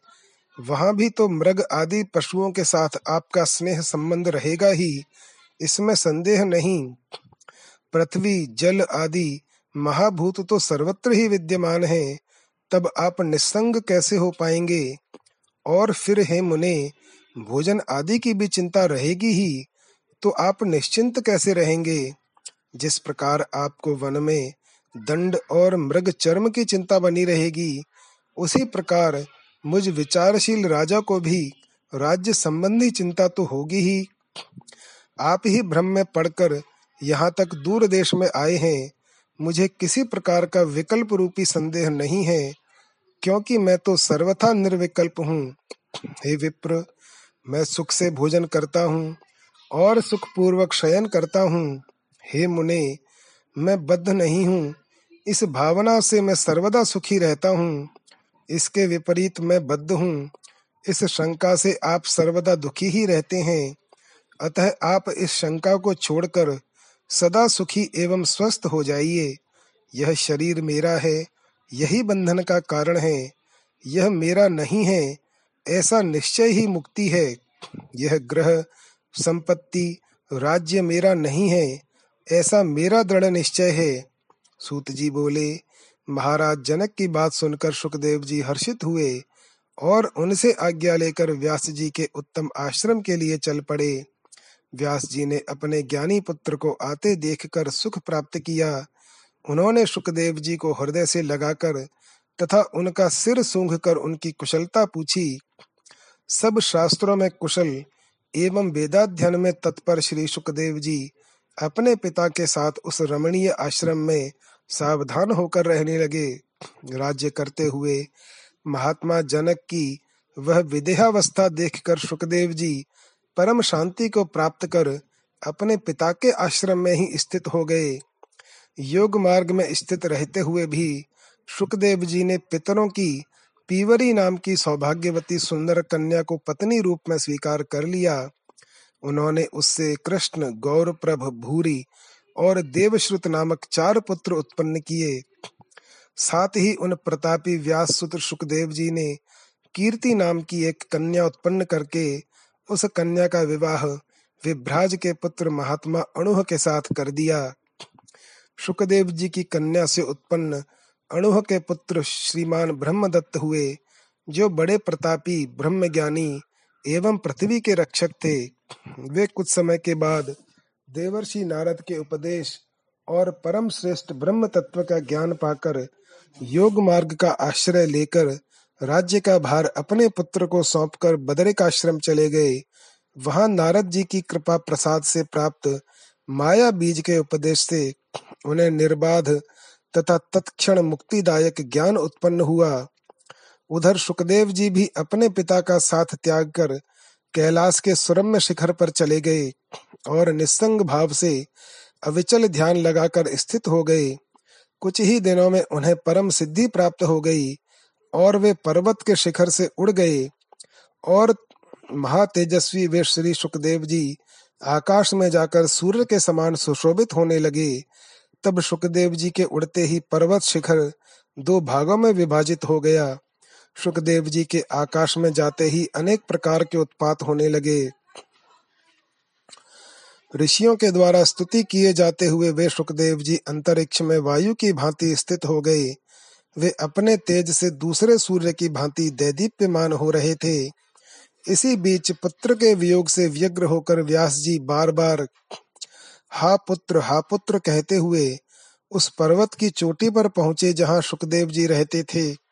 वहाँ भी तो मृग आदि पशुओं के साथ आपका स्नेह संबंध रहेगा ही, इसमें संदेह नहीं। पृथ्वी, जल आदि, महाभूत तो सर्वत्र ही विद्यमान है, तब आप निस्संग कैसे हो पाएँगे? और फिर हे मुने, भोजन आदि की भी चिंता रहेगी ही तो आप निश्चिंत कैसे रहेंगे? जिस प्रकार आपको वन में दंड और मृग चर्म की चिंता बनी रहेगी, उसी प्रकार मुझ विचारशील राजा को भी राज्य संबंधी चिंता तो होगी ही। आप ही भ्रम में पड़कर यहाँ तक दूर देश में आए हैं। मुझे किसी प्रकार का विकल्प रूपी संदेह नहीं है, क्योंकि मैं तो सर्वथा निर्विकल्प हूँ। हे विप्र, मैं सुख से भोजन करता हूँ और सुखपूर्वक शयन करता हूँ। हे मुने, मैं बद्ध नहीं हूँ। इस भावना से मैं सर्वदा सुखी रहता हूँ। इसके विपरीत मैं बद्ध हूँ। इस शंका से आप सर्वदा दुखी ही रहते हैं। अतः आप इस शंका को छोड़कर सदा सुखी एवं स्वस्थ हो जाइए। यह शरीर मेरा है, यही बंधन का कारण है, यह मेरा नहीं है, ऐसा निश्चय ही मुक्ति है। यह ग्रह, संपत्ति, राज्य मेरा नहीं है, ऐसा मेरा दृढ़ निश्चय है। सूत जी बोले महाराज जनक की बात सुनकर सुखदेव जी हर्षित हुए और उनसे आज्ञा लेकर व्यास जी के उत्तम आश्रम के लिए चल पड़े। व्यास जी ने अपने ज्ञानी पुत्र को आते देखकर सुख प्राप्त किया। उन्होंने सुखदेव जी को हृदय से लगाकर तथा उनका सिर सूंघ कर उनकी कुशलता पूछी। सब शास्त्रों में कुशल एवं वेदाध्ययन में तत्पर श्री सुखदेव जी अपने पिता के साथ उस रमणीय आश्रम में सावधान होकर रहने लगे। राज्य करते हुए महात्मा जनक की वह विदेहावस्था देखकर सुखदेव जी परम शांति को प्राप्त कर अपने पिता के आश्रम में ही स्थित हो गए। योग मार्ग में स्थित रहते हुए भी सुखदेव जी ने पितरों की पीवरी नाम की सौभाग्यवती सुंदर कन्या को पत्नी रूप में स्वीकार कर लिया। उन्होंने उससे कृष्ण गौर प्रभ भूरी और देवश्रुत नामक चार पुत्र उत्पन्न किए। साथ ही उन प्रतापी व्यास सुत्र सुखदेव जी ने कीर्ति नाम की एक कन्या उत्पन्न करके उस कन्या का विवाह विभ्राज के पुत्र महात्मा अणुह के साथ कर दिया। सुखदेव जी की कन्या से उत्पन्न अणुह के पुत्र श्रीमान ब्रह्मदत्त हुए, जो बड़े प्रतापी ब्रह्म ज्ञानी एवं पृथ्वी के रक्षक थे। वे कुछ समय के बाद देवर्षि नारद के उपदेश और परम श्रेष्ठ ब्रह्म तत्व का ज्ञान पाकर योग मार्ग का आश्रय लेकर राज्य का भार अपने पुत्र को सौंपकर बदरिक आश्रम चले गए। वहाँ नारद जी की कृपा प्रसाद से प्राप्त माया बीज के उपदेश से उन्हें निर्बाध तथा तत्क्षण मुक्तिदायक ज्ञान उत्पन्न हुआ। उधर सुखदेव जी भी अपने पिता का साथ त्याग कर कैलाश के सुरम्य शिखर पर चले गए और निस्संग भाव से अविचल ध्यान लगाकर स्थित हो गए। कुछ ही दिनों में उन्हें परम सिद्धि प्राप्त हो गई और वे पर्वत के शिखर से उड़ गए और महातेजस्वी वे श्री सुखदेव जी आकाश में जाकर सूर्य के समान सुशोभित होने लगे। तब सुखदेव जी के उड़ते ही पर्वत शिखर दो भागों में विभाजित हो गया। सुखदेव जी के आकाश में जाते ही अनेक प्रकार के उत्पात होने लगे। ऋषियों के द्वारा स्तुति किए जाते हुए वे सुखदेव जी अंतरिक्ष में वायु की भांति स्थित हो गए। वे अपने तेज से दूसरे सूर्य की भांति दैदीप्यमान हो रहे थे। इसी बीच पुत्र के वियोग से व्यग्र होकर व्यास जी बार बार हा पुत्र हा पुत्र कहते हुए उस पर्वत की चोटी पर पहुँचे जहाँ सुखदेव जी रहते थे।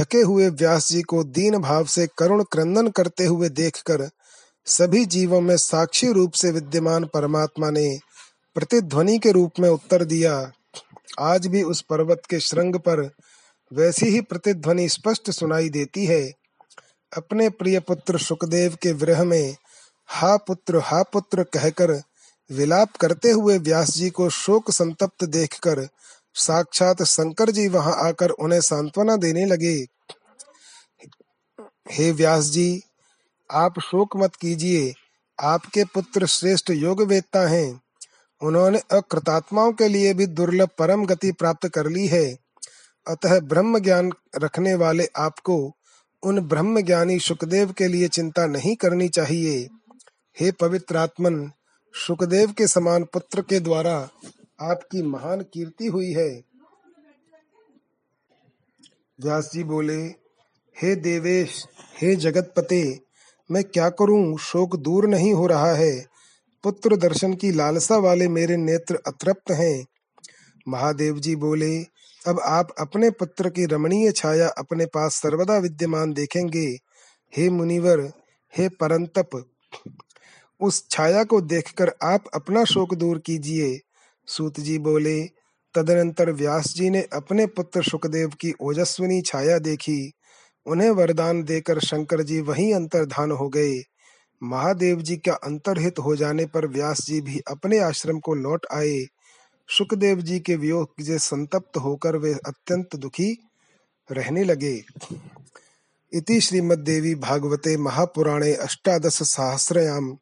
थके हुए व्यास जी को दीन भाव से करुण क्रंदन करते हुए देखकर सभी जीवों में साक्षी रूप से विद्यमान परमात्मा ने प्रतिध्वनि के रूप में उत्तर दिया। आज भी उस पर्वत के श्रृंग पर वैसी ही प्रतिध्वनि स्पष्ट सुनाई देती है। अपने प्रिय पुत्र सुखदेव के विरह में हा पुत्र हा पुत्र कहकर विलाप करते हुए व्यास जी को शोक संतप्त देखकर साक्षात शंकर जी वहाँ आकर उन्हें सांत्वना देने लगे। हे व्यास जी, आप शोक मत कीजिए, आपके पुत्र श्रेष्ठ योग वेदता हैं। उन्होंने अकृतात्माओं के लिए भी दुर्लभ परम गति प्राप्त कर ली है। अतः ब्रह्म ज्ञान रखने वाले आपको उन ब्रह्म ज्ञानी सुखदेव के लिए चिंता नहीं करनी चाहिए। हे पवित्र आत्मन, सुखदेव के समान पुत्र के द्वारा आपकी महान कीर्ति हुई है। व्यास जी बोले, हे देवेश, हे जगतपते, मैं क्या करूँ? शोक दूर नहीं हो रहा है। पुत्र दर्शन की लालसा वाले मेरे नेत्र अतृप्त हैं। महादेव जी बोले, अब आप अपने पुत्र की रमणीय छाया अपने पास सर्वदा विद्यमान देखेंगे। हे मुनिवर, हे परंतप, उस छाया को देखकर आप अपना शोक दूर कीजिए। सूत जी बोले, तदनंतर व्यास जी ने अपने पुत्र सुखदेव की ओजस्विनी छाया देखी। उन्हें वरदान देकर शंकर जी वहीं अंतर्धान हो गए। महादेव जी का अंतरहित हो जाने पर व्यास जी भी अपने आश्रम को लौट आए। सुखदेव जी के वियोग से संतप्त होकर वे अत्यंत दुखी रहने लगे। इति श्रीमद्देवी भागवते महापुराणे अष्टादश सहस्रयाम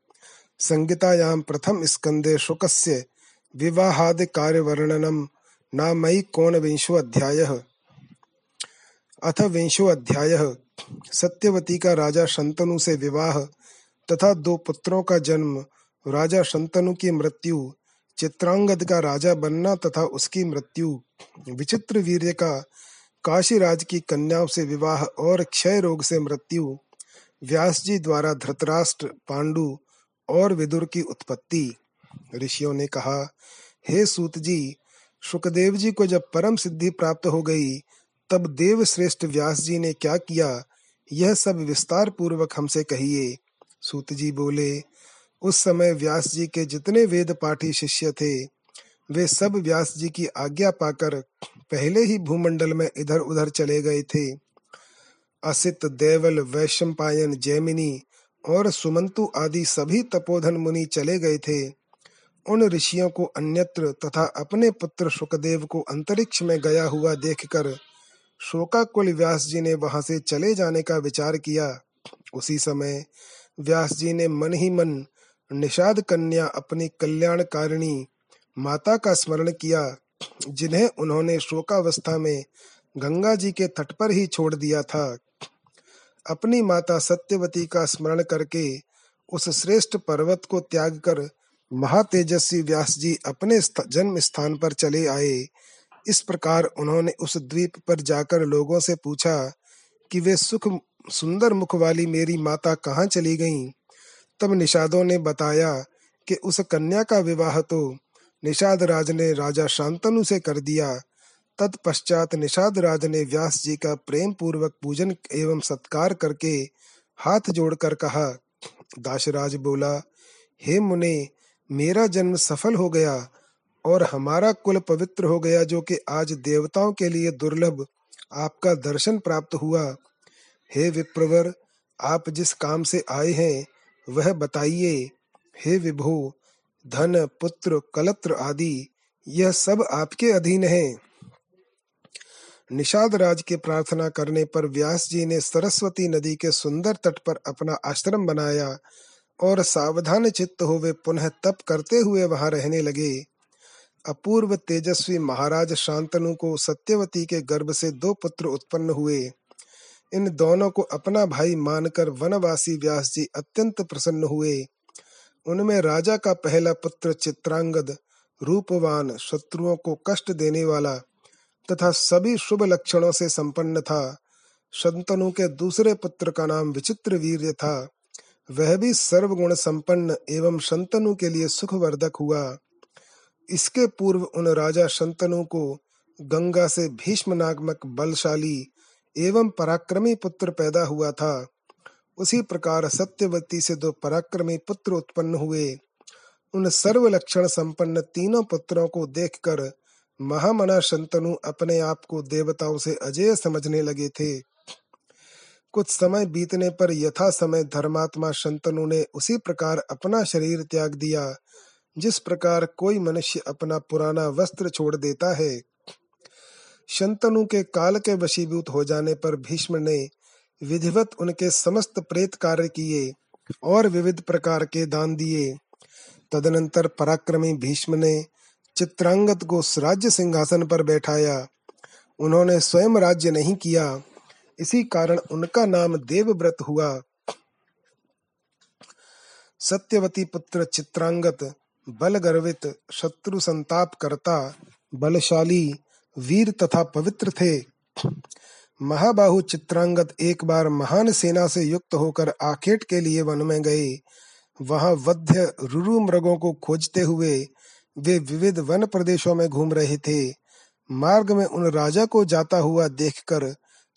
संहितायां प्रथम स्कंदे शुकस्य विवाहादि कार्यवर्णनम नामयि कोणविंशो अध्यायः अथ विंशो अध्याय सत्यवती का राजा शंतनु से विवाह तथा दो पुत्रों का जन्म, राजा शंतनु की मृत्यु, चित्रांगद का राजा बनना तथा उसकी मृत्यु, विचित्र वीर्य का काशीराज की कन्याओं से विवाह और क्षय रोग से मृत्यु, व्यास जी द्वारा धृतराष्ट्र, पांडु और विदुर की उत्पत्ति। ऋषियों ने कहा, हे सूत जी, सुखदेव जी को जब परम सिद्धि प्राप्त हो गई, तब देव श्रेष्ठ व्यास जी ने क्या किया? यह सब विस्तार पूर्वक हमसे कहिए। सूत जी बोले, उस समय व्यास जी के जितने वेद पाठी शिष्य थे, वे सब व्यास जी की आज्ञा पाकर पहले ही भूमंडल में इधर उधर चले गए थे। असित, देवल वैशंपायन जैमिनी और सुमंतु आदि सभी तपोधन मुनि चले गए थे। उन ऋषियों को अन्यत्र तथा अपने पुत्र सुखदेव को अंतरिक्ष में गया हुआ देखकर शोकाकुल व्यास जी ने वहाँ से चले जाने का विचार किया। उसी समय व्यास जी ने मन ही मन निषाद कन्या अपनी कल्याणकारिणी माता का स्मरण किया, जिन्हें उन्होंने शोकावस्था में गंगा जी के तट पर ही छोड़ दिया था। अपनी माता सत्यवती का स्मरण करके उस श्रेष्ठ पर्वत को त्याग कर महातेजस्वी व्यास जी अपने जन्म स्थान पर चले आए इस प्रकार उन्होंने उस द्वीप पर जाकर लोगों से पूछा कि वे सुख, सुंदर मुख वाली मेरी माता कहाँ चली गईं? तब निषादों ने बताया कि उस कन्या का विवाह तो निषाद राज ने राजा शांतनु से कर दिया तत्पश्चात निषाद राज ने व्यास जी का प्रेम पूर्वक पूजन एवं सत्कार करके हाथ जोड़कर कहा दासराज बोला, हे मुने मेरा जन्म सफल हो गया और हमारा कुल पवित्र हो गया जो कि आज देवताओं के लिए दुर्लभ आपका दर्शन प्राप्त हुआ। हे विप्रवर, आप जिस काम से आए हैं, वह बताइए। हे विभो, धन, पुत्र, कलत्र आदि, यह सब आपके अधीन है। निषाद राज के प्रार्थना करने पर व्यास जी ने सरस्वती नदी के सुंदर तट पर अपना आश्रम बनाया और सावधान चित्त हो वे पुनः तप करते हुए वहाँ रहने लगे। अपूर्व तेजस्वी महाराज शांतनु को सत्यवती के गर्भ से दो पुत्र उत्पन्न हुए। इन दोनों को अपना भाई मानकर वनवासी व्यास जी अत्यंत प्रसन्न हुए। उनमें राजा का पहला पुत्र चित्रांगद, रूपवान, शत्रुओं को कष्ट देने वाला तथा सभी शुभ लक्षणों से संपन्न था। शंतनु के दूसरे पुत्र का नाम विचित्र वीर्य था। वह भी सर्वगुण संपन्न एवं शंतनु के लिए सुखवर्धक हुआ। इसके पूर्व उन राजा शंतनु को गंगा से भीष्म नामक बलशाली एवं पराक्रमी पुत्र पैदा हुआ था। उसी प्रकार सत्यवती से दो पराक्रमी पुत्र उत्पन्न हुए। उन सर्व लक्षण संपन्न तीनों पुत्रों को देखकर महामना शंतनु अपने आप को देवताओं से अजय समझने लगे थे। कुछ समय बीतने पर यथा समय धर्मात्मा शंतनु ने उसी प्रकार अपना शरीर त्याग दिया, जिस प्रकार कोई मनुष्य अपना पुराना वस्त्र छोड़ देता है। शंतनु के काल के वशीभूत हो जाने पर भीष्म ने विधिवत उनके समस्त प्रेत कार्य किए और विविध प्रकार के दान दिए। तदनंतर पराक्रमी भीष्म ने चित्रांगत को राज्य सिंहासन पर बैठाया। उन्होंने स्वयं राज्य नहीं किया। इसी कारण उनका नाम देवव्रत हुआ। सत्यवती पुत्र चित्रांगत बल गर्वित शत्रु संताप करता बलशाली, वीर तथा पवित्र थे। महाबाहु चित्रांगत एक बार महान सेना से युक्त होकर आखेट के लिए वन में गए। वहाँ वध्य रुरु मृगों को खोजते हुए वे विविध वन प्रदेशों में घूम रहे थे। मार्ग में उन राजा को जाता हुआ देखकर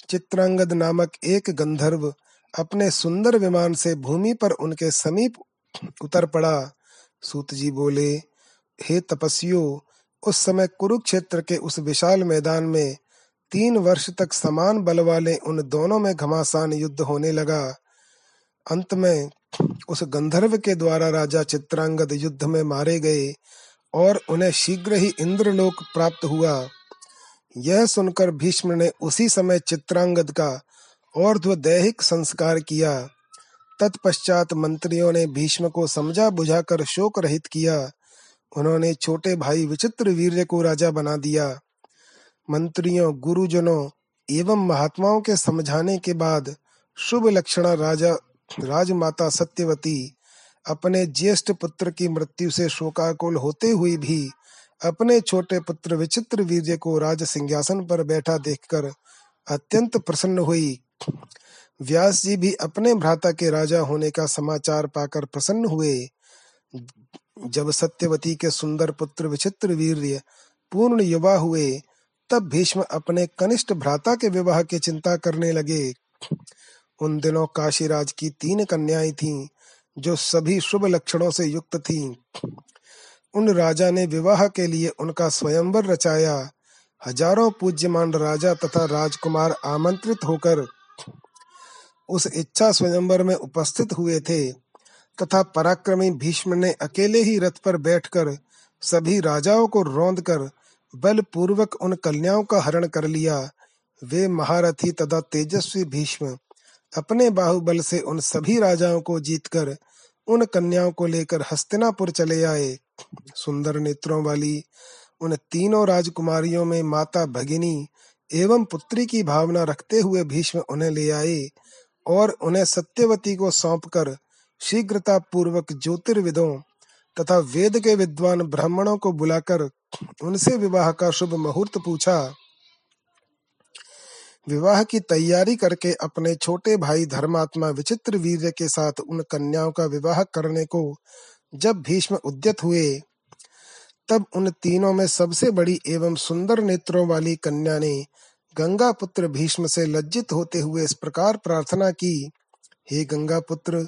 चित्रांगद नामक एक गंधर्व अपने सुंदर विमान से भूमि पर उनके समीप उतर पड़ा। सूत जी बोले, हे तपस्वियों, उस समय कुरुक्षेत्र के उस विशाल मैदान में तीन वर्ष तक समान बल वाले उन दोनों में घमासान युद्ध होने लगा। अंत में उस गंधर्व के द्वारा राजा चित्रांगद युद्ध में मारे गए और उन्हें शीघ्र ही इंद्रलोक प्राप्त हुआ। यह सुनकर भीष्म ने उसी समय चित्रांगद का और दैहिक संस्कार किया। तत्पश्चात मंत्रियों ने भीष्म को समझा बुझाकर शोक रहित किया। उन्होंने छोटे भाई विचित्र वीर्य को राजा बना दिया। मंत्रियों, गुरुजनों एवं महात्माओं के समझाने के बाद शुभ लक्षणा राजा, राजमाता सत्यवती अपने ज्येष्ठ पुत्र की मृत्यु से शोकाकुल होते हुए भी अपने छोटे पुत्र विचित्र वीर्य को राज सिंहासन पर बैठा देखकर अत्यंत प्रसन्न हुई। व्यास जी भी अपने भ्राता के राजा होने का समाचार पाकर प्रसन्न हुए। जब सत्यवती के सुंदर पुत्र विचित्र वीर्य पूर्ण युवा हुए, तब भीष्म अपने कनिष्ठ भ्राता के विवाह की चिंता करने लगे। उन दिनों काशीराज की तीन कन्याएँ थीं, जो सभी शुभ लक्षणों से युक्त थीं। उन राजा ने विवाह के लिए उनका स्वयंवर रचाया। हज़ारों पूज्यमान राजा तथा राजकुमार आमंत्रित होकर उस इच्छा स्वयंवर में उपस्थित हुए थे तथा पराक्रमी भीष्म ने अकेले ही रथ पर बैठकर सभी राजाओं को रौंद कर बल पूर्वक उन कन्याओं का हरण कर लिया। वे महारथी तथा तेजस्वी भीष्म अपने बाहुबल से उन सभी राजाओं को जीतकर उन कन्याओं को लेकर हस्तिनापुर चले आए। सुंदर नेत्रों वाली उन तीनों राजकुमारियों में माता भगिनी एवं पुत्री की भावना रखते हुए भीष्म उन्हें ले आए और उन्हें सत्यवती को सौंपकर शीघ्रता पूर्वक ज्योतिर्विदों तथा वेद के विद्वान ब्राह्मणों को बुलाकर उनसे विवाह का शुभ मुहूर्त पूछा। विवाह की तैयारी करके अपने छोटे भाई धर्मात्मा विचित्र वीर के साथ उन कन्याओं का विवाह करने को जब भीष्म उद्यत हुए, तब उन तीनों में सबसे बड़ी एवं सुंदर नेत्रों वाली कन्या ने गंगा पुत्र भीष्म से लज्जित होते हुए इस प्रकार प्रार्थना की, हे गंगा पुत्र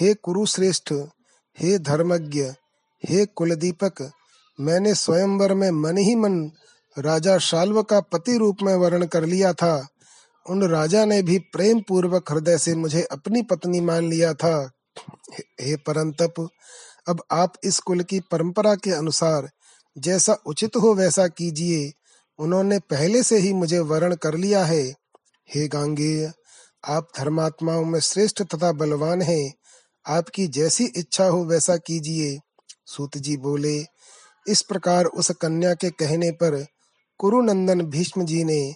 हे कुरुश्रेष्ठ, हे धर्मज्ञ, हे कुलदीपक, मैंने स्वयंवर में मन ही मन राजा शाल्व का पति रूप में वर्ण कर लिया था। उन राजा ने भी प्रेम पूर्वक हृदय से मुझे अपनी पत्नी मान लिया था। हे परंतप अब आप इस कुल की परंपरा के अनुसार जैसा उचित हो वैसा कीजिए। उन्होंने पहले से ही मुझे वर्ण कर लिया है। हे गांगेय, आप धर्मात्माओं में श्रेष्ठ तथा बलवान हैं। आपकी जैसी इच्छा हो वैसा कीजिए। सूत जी बोले, इस प्रकार उस कन्या के कहने पर कुरुनंदन भीष्म जी ने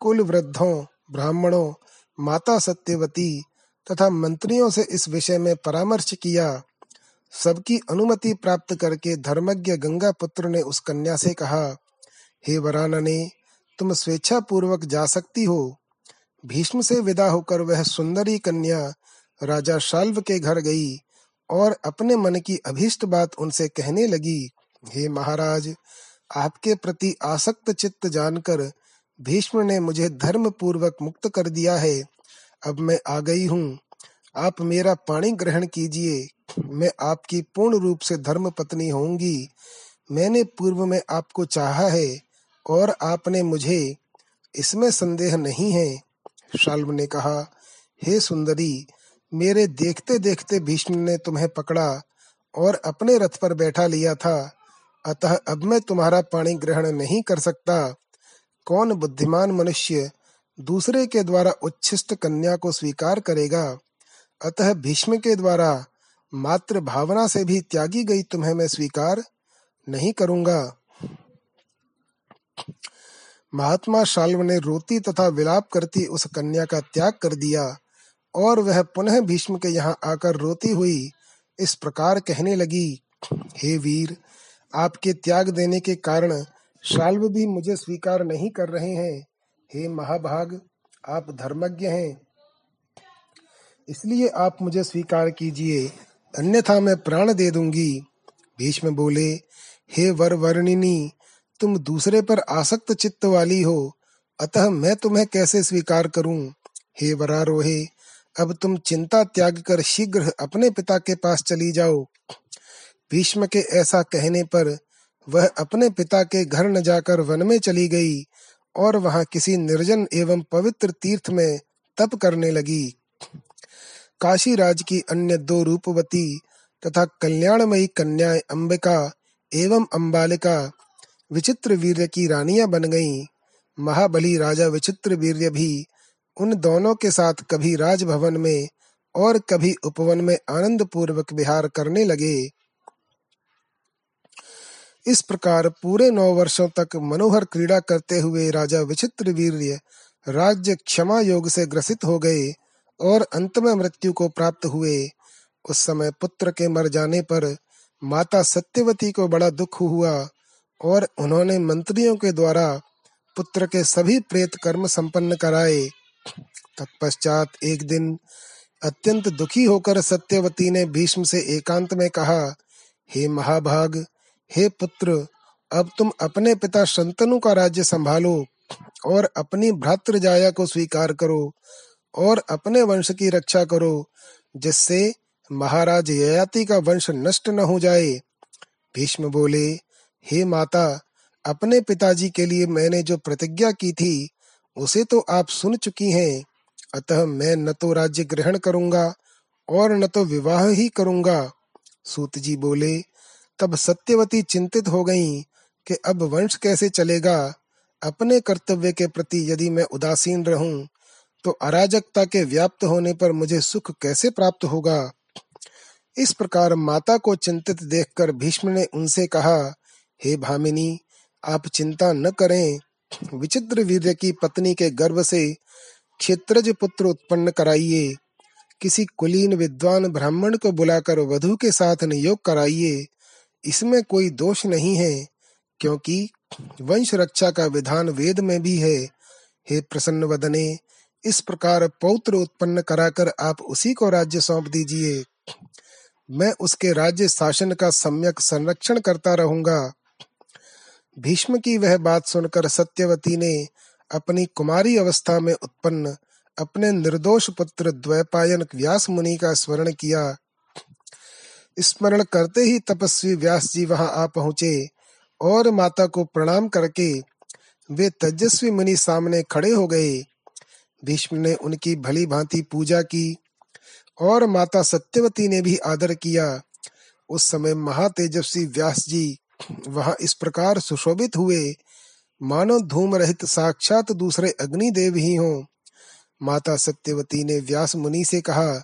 कुल वृद्धों, ब्राह्मणों, माता सत्यवती तथा मंत्रियों से इस विषय में परामर्श किया। सबकी अनुमति प्राप्त करके धर्मज्ञ गंगा पुत्र ने उस कन्या से कहा, हे वरानने, तुम स्वेच्छा पूर्वक जा सकती हो। भीष्म से विदा होकर वह सुंदरी कन्या राजा शाल्व के घर गई और अपने मन की अभीष्ट बात उनसे कहने लगी, हे महाराज, आपके प्रति आसक्त चित्त जानकर भीष्म ने मुझे धर्म पूर्वक मुक्त कर दिया है। अब मैं आ गई हूँ। आप मेरा पानी ग्रहण कीजिए। मैं आपकी पूर्ण रूप से धर्म पत्नी होंगी मैंने पूर्व में आपको चाहा है और आपने मुझे। इसमें संदेह नहीं है, शाल्व ने कहा। हे सुंदरी, मेरे देखते देखते भीष्म ने तुम्हें पकड़ा और अपने रथ पर बैठा लिया था। अतः अब मैं तुम्हारा पाणी ग्रहण नहीं कर सकता। कौन बुद्धिमान मनुष्य दूसरे के द्वारा उच्छिष्ट कन्या को स्वीकार करेगा? अतः भीष्म के द्वारा मात्र भावना से भी त्यागी गई तुम्हें मैं स्वीकार नहीं करूँगा। महात्मा शाल्व ने रोती तथा विलाप करती उस कन्या का त्याग कर दिया और वह पुनः भीष्म के यहाँ आकर रोती हुई इस प्रकार कहने लगी, हे वीर, आपके त्याग देने के कारण शाल्व भी मुझे स्वीकार नहीं कर रहे हैं। हे महाभाग, आप धर्मज्ञ हैं। इसलिए आप मुझे स्वीकार कीजिए, अन्यथा मैं प्राण दे दूँगी। भीष्म बोले, हे वर वर्णिनी तुम दूसरे पर आसक्त चित्त वाली हो, अतः मैं तुम्हें कैसे स्वीकार करूँ? हे वरारोहे, अब तुम चिंता त्याग कर शीघ्र अपने पिता के पास चली जाओ। भीष्म के ऐसा कहने पर वह अपने पिता के घर न जाकर वन में चली गई और वहाँ किसी निर्जन एवं पवित्र तीर्थ में तप करने लगी। काशी राज की अन्य दो रूपवती तथा कल्याणमयी कन्याएँ अंबिका एवं अंबालिका विचित्र वीर्य की रानियाँ बन गईं। महाबली राजा विचित्र वीर्य भी उन दोनों के साथ कभी राजभवन में और कभी उपवन में आनंद पूर्वक विहार करने लगे इस प्रकार पूरे नौ वर्षों तक मनोहर क्रीड़ा करते हुए राजा विचित्र वीर्य राज्य क्षमा योग से ग्रसित हो गए और अंत में मृत्यु को प्राप्त हुए। उस समय पुत्र के मर जाने पर माता सत्यवती को बड़ा दुख हुआ और उन्होंने मंत्रियों के द्वारा पुत्र के सभी प्रेत कर्म संपन्न कराए। तत्पश्चात एक दिन अत्यंत दुखी होकर सत्यवती ने भीष्म से एकांत में कहा, हे महाभाग, हे पुत्र, अब तुम अपने पिता शंतनु का राज्य संभालो और अपनी भ्रातृजाया को स्वीकार करो। और अपने वंश की रक्षा करो, जिससे महाराज ययाति का वंश नष्ट न हो जाए। भीष्म बोले, हे माता, अपने पिताजी के लिए मैंने जो प्रतिज्ञा की थी, उसे तो आप सुन चुकी हैं। अतः मैं न तो राज्य ग्रहण करूँगा और न तो विवाह ही करूँगा। सूत जी बोले, तब सत्यवती चिंतित हो गईं कि अब वंश कैसे चलेगा। अपने कर्तव्य के प्रति यदि मैं उदासीन रहूँ तो अराजकता के व्याप्त होने पर मुझे सुख कैसे प्राप्त होगा? इस प्रकार माता को चिंतित देखकर भीष्म ने उनसे कहा, हे भामिनी, आप चिंता न करें। विचित्र वीर्य की पत्नी के गर्भ से क्षेत्रज पुत्र उत्पन्न कराइए। किसी कुलीन विद्वान ब्राह्मण को बुलाकर वधु के साथ नियोग कराइए। इसमें कोई दोष नहीं है, क्योंकि वंश रक्षा का विधान वेद में भी है। हे प्रसन्न वदने इस प्रकार पौत्र उत्पन्न कराकर आप उसी को राज्य सौंप दीजिए। मैं उसके राज्य शासन का सम्यक संरक्षण करता रहूँगा। भीष्म की वह बात सुनकर सत्यवती ने अपनी कुमारी अवस्था में उत्पन्न अपने निर्दोष पुत्र द्वैपायन व्यास मुनि का स्मरण किया। स्मरण करते ही तपस्वी व्यास जी वहाँ आ पहुँचे और माता को प्रणाम करके वे तेजस्वी मुनि सामने खड़े हो गए। भीष्म ने उनकी भली भांति पूजा की और माता सत्यवती ने भी आदर किया। उस समय महातेजस्वी व्यास जी वहाँ इस प्रकार सुशोभित हुए, मानो धूम रहित साक्षात दूसरे अग्निदेव ही हो। माता सत्यवती ने व्यास मुनि से कहा,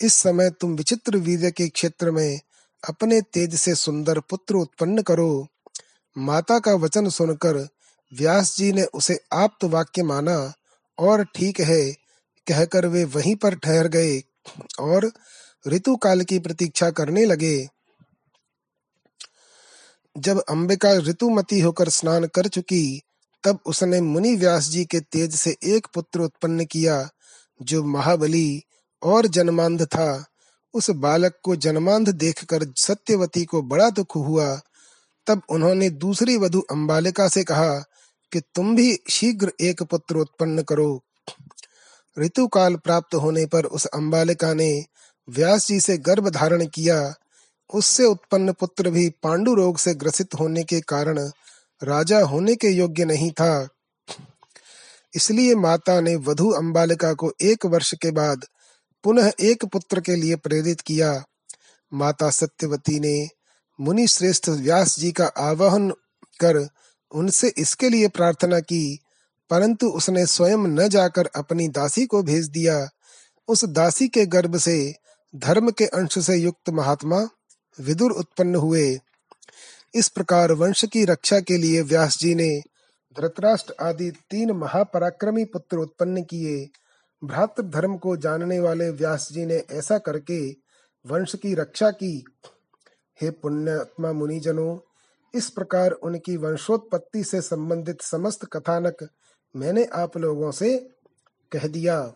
इस समय तुम विचित्र वीर्य के क्षेत्र में अपने तेज से सुंदर पुत्र उत्पन्न करो। माता का वचन सुनकर व्यास जी ने उसे आप्त वाक्य माना और ठीक है, कहकर वे वहीं पर ठहर गए और ऋतु काल की प्रतीक्षा करने लगे। जब अंबिका ऋतुमती होकर स्नान कर चुकी, तब उसने मुनि व्यास जी के तेज से एक पुत्र उत्पन्न किया, जो महाबली और जन्मांध था। उस बालक को जन्मांध देखकर सत्यवती को बड़ा दुख हुआ। तब उन्होंने दूसरी वधु अम्बालिका से कहा कि तुम भी शीघ्र एक पुत्र उत्पन्न करो। ऋतु काल प्राप्त होने पर उस अम्बालिका ने व्यास जी से गर्भ धारण किया। उससे उत्पन्न पुत्र भी पांडु रोग से ग्रसित होने के कारण राजा होने के योग्य नहीं था। इसलिए माता ने वधु अम्बालिका को एक वर्ष के बाद पुनः एक पुत्र के लिए प्रेरित किया। माता सत्यवती ने मुनि श्रेष्ठ व्यास जी का आवाहन कर उनसे इसके लिए प्रार्थना की, परंतु उसने स्वयं न जाकर अपनी दासी को भेज दिया। उस दासी के गर्भ से धर्म के अंश से युक्त महात्मा विदुर उत्पन्न हुए। इस प्रकार वंश की रक्षा के लिए व्यास जी ने धृतराष्ट्र आदि तीन महापराक्रमी पुत्र उत्पन्न किए। भ्रातृ धर्म को जानने वाले व्यास जी ने ऐसा करके वंश की रक्षा की। हे पुण्यात्मा मुनिजनों इस प्रकार उनकी वंशोत्पत्ति से संबंधित समस्त कथानक मैंने आप लोगों से कह दिया।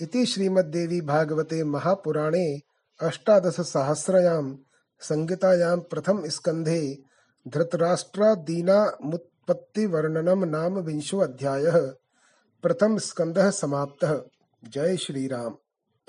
इति श्रीमद्देवी भागवते महापुराणे अष्टादश सहस्रयाम संहितायां प्रथम स्कंधे धृतराष्ट्रादीनामुत्पत्तिवर्णनं नाम विंशो अध्यायः। प्रथम स्कंदः समाप्तः। जय श्री राम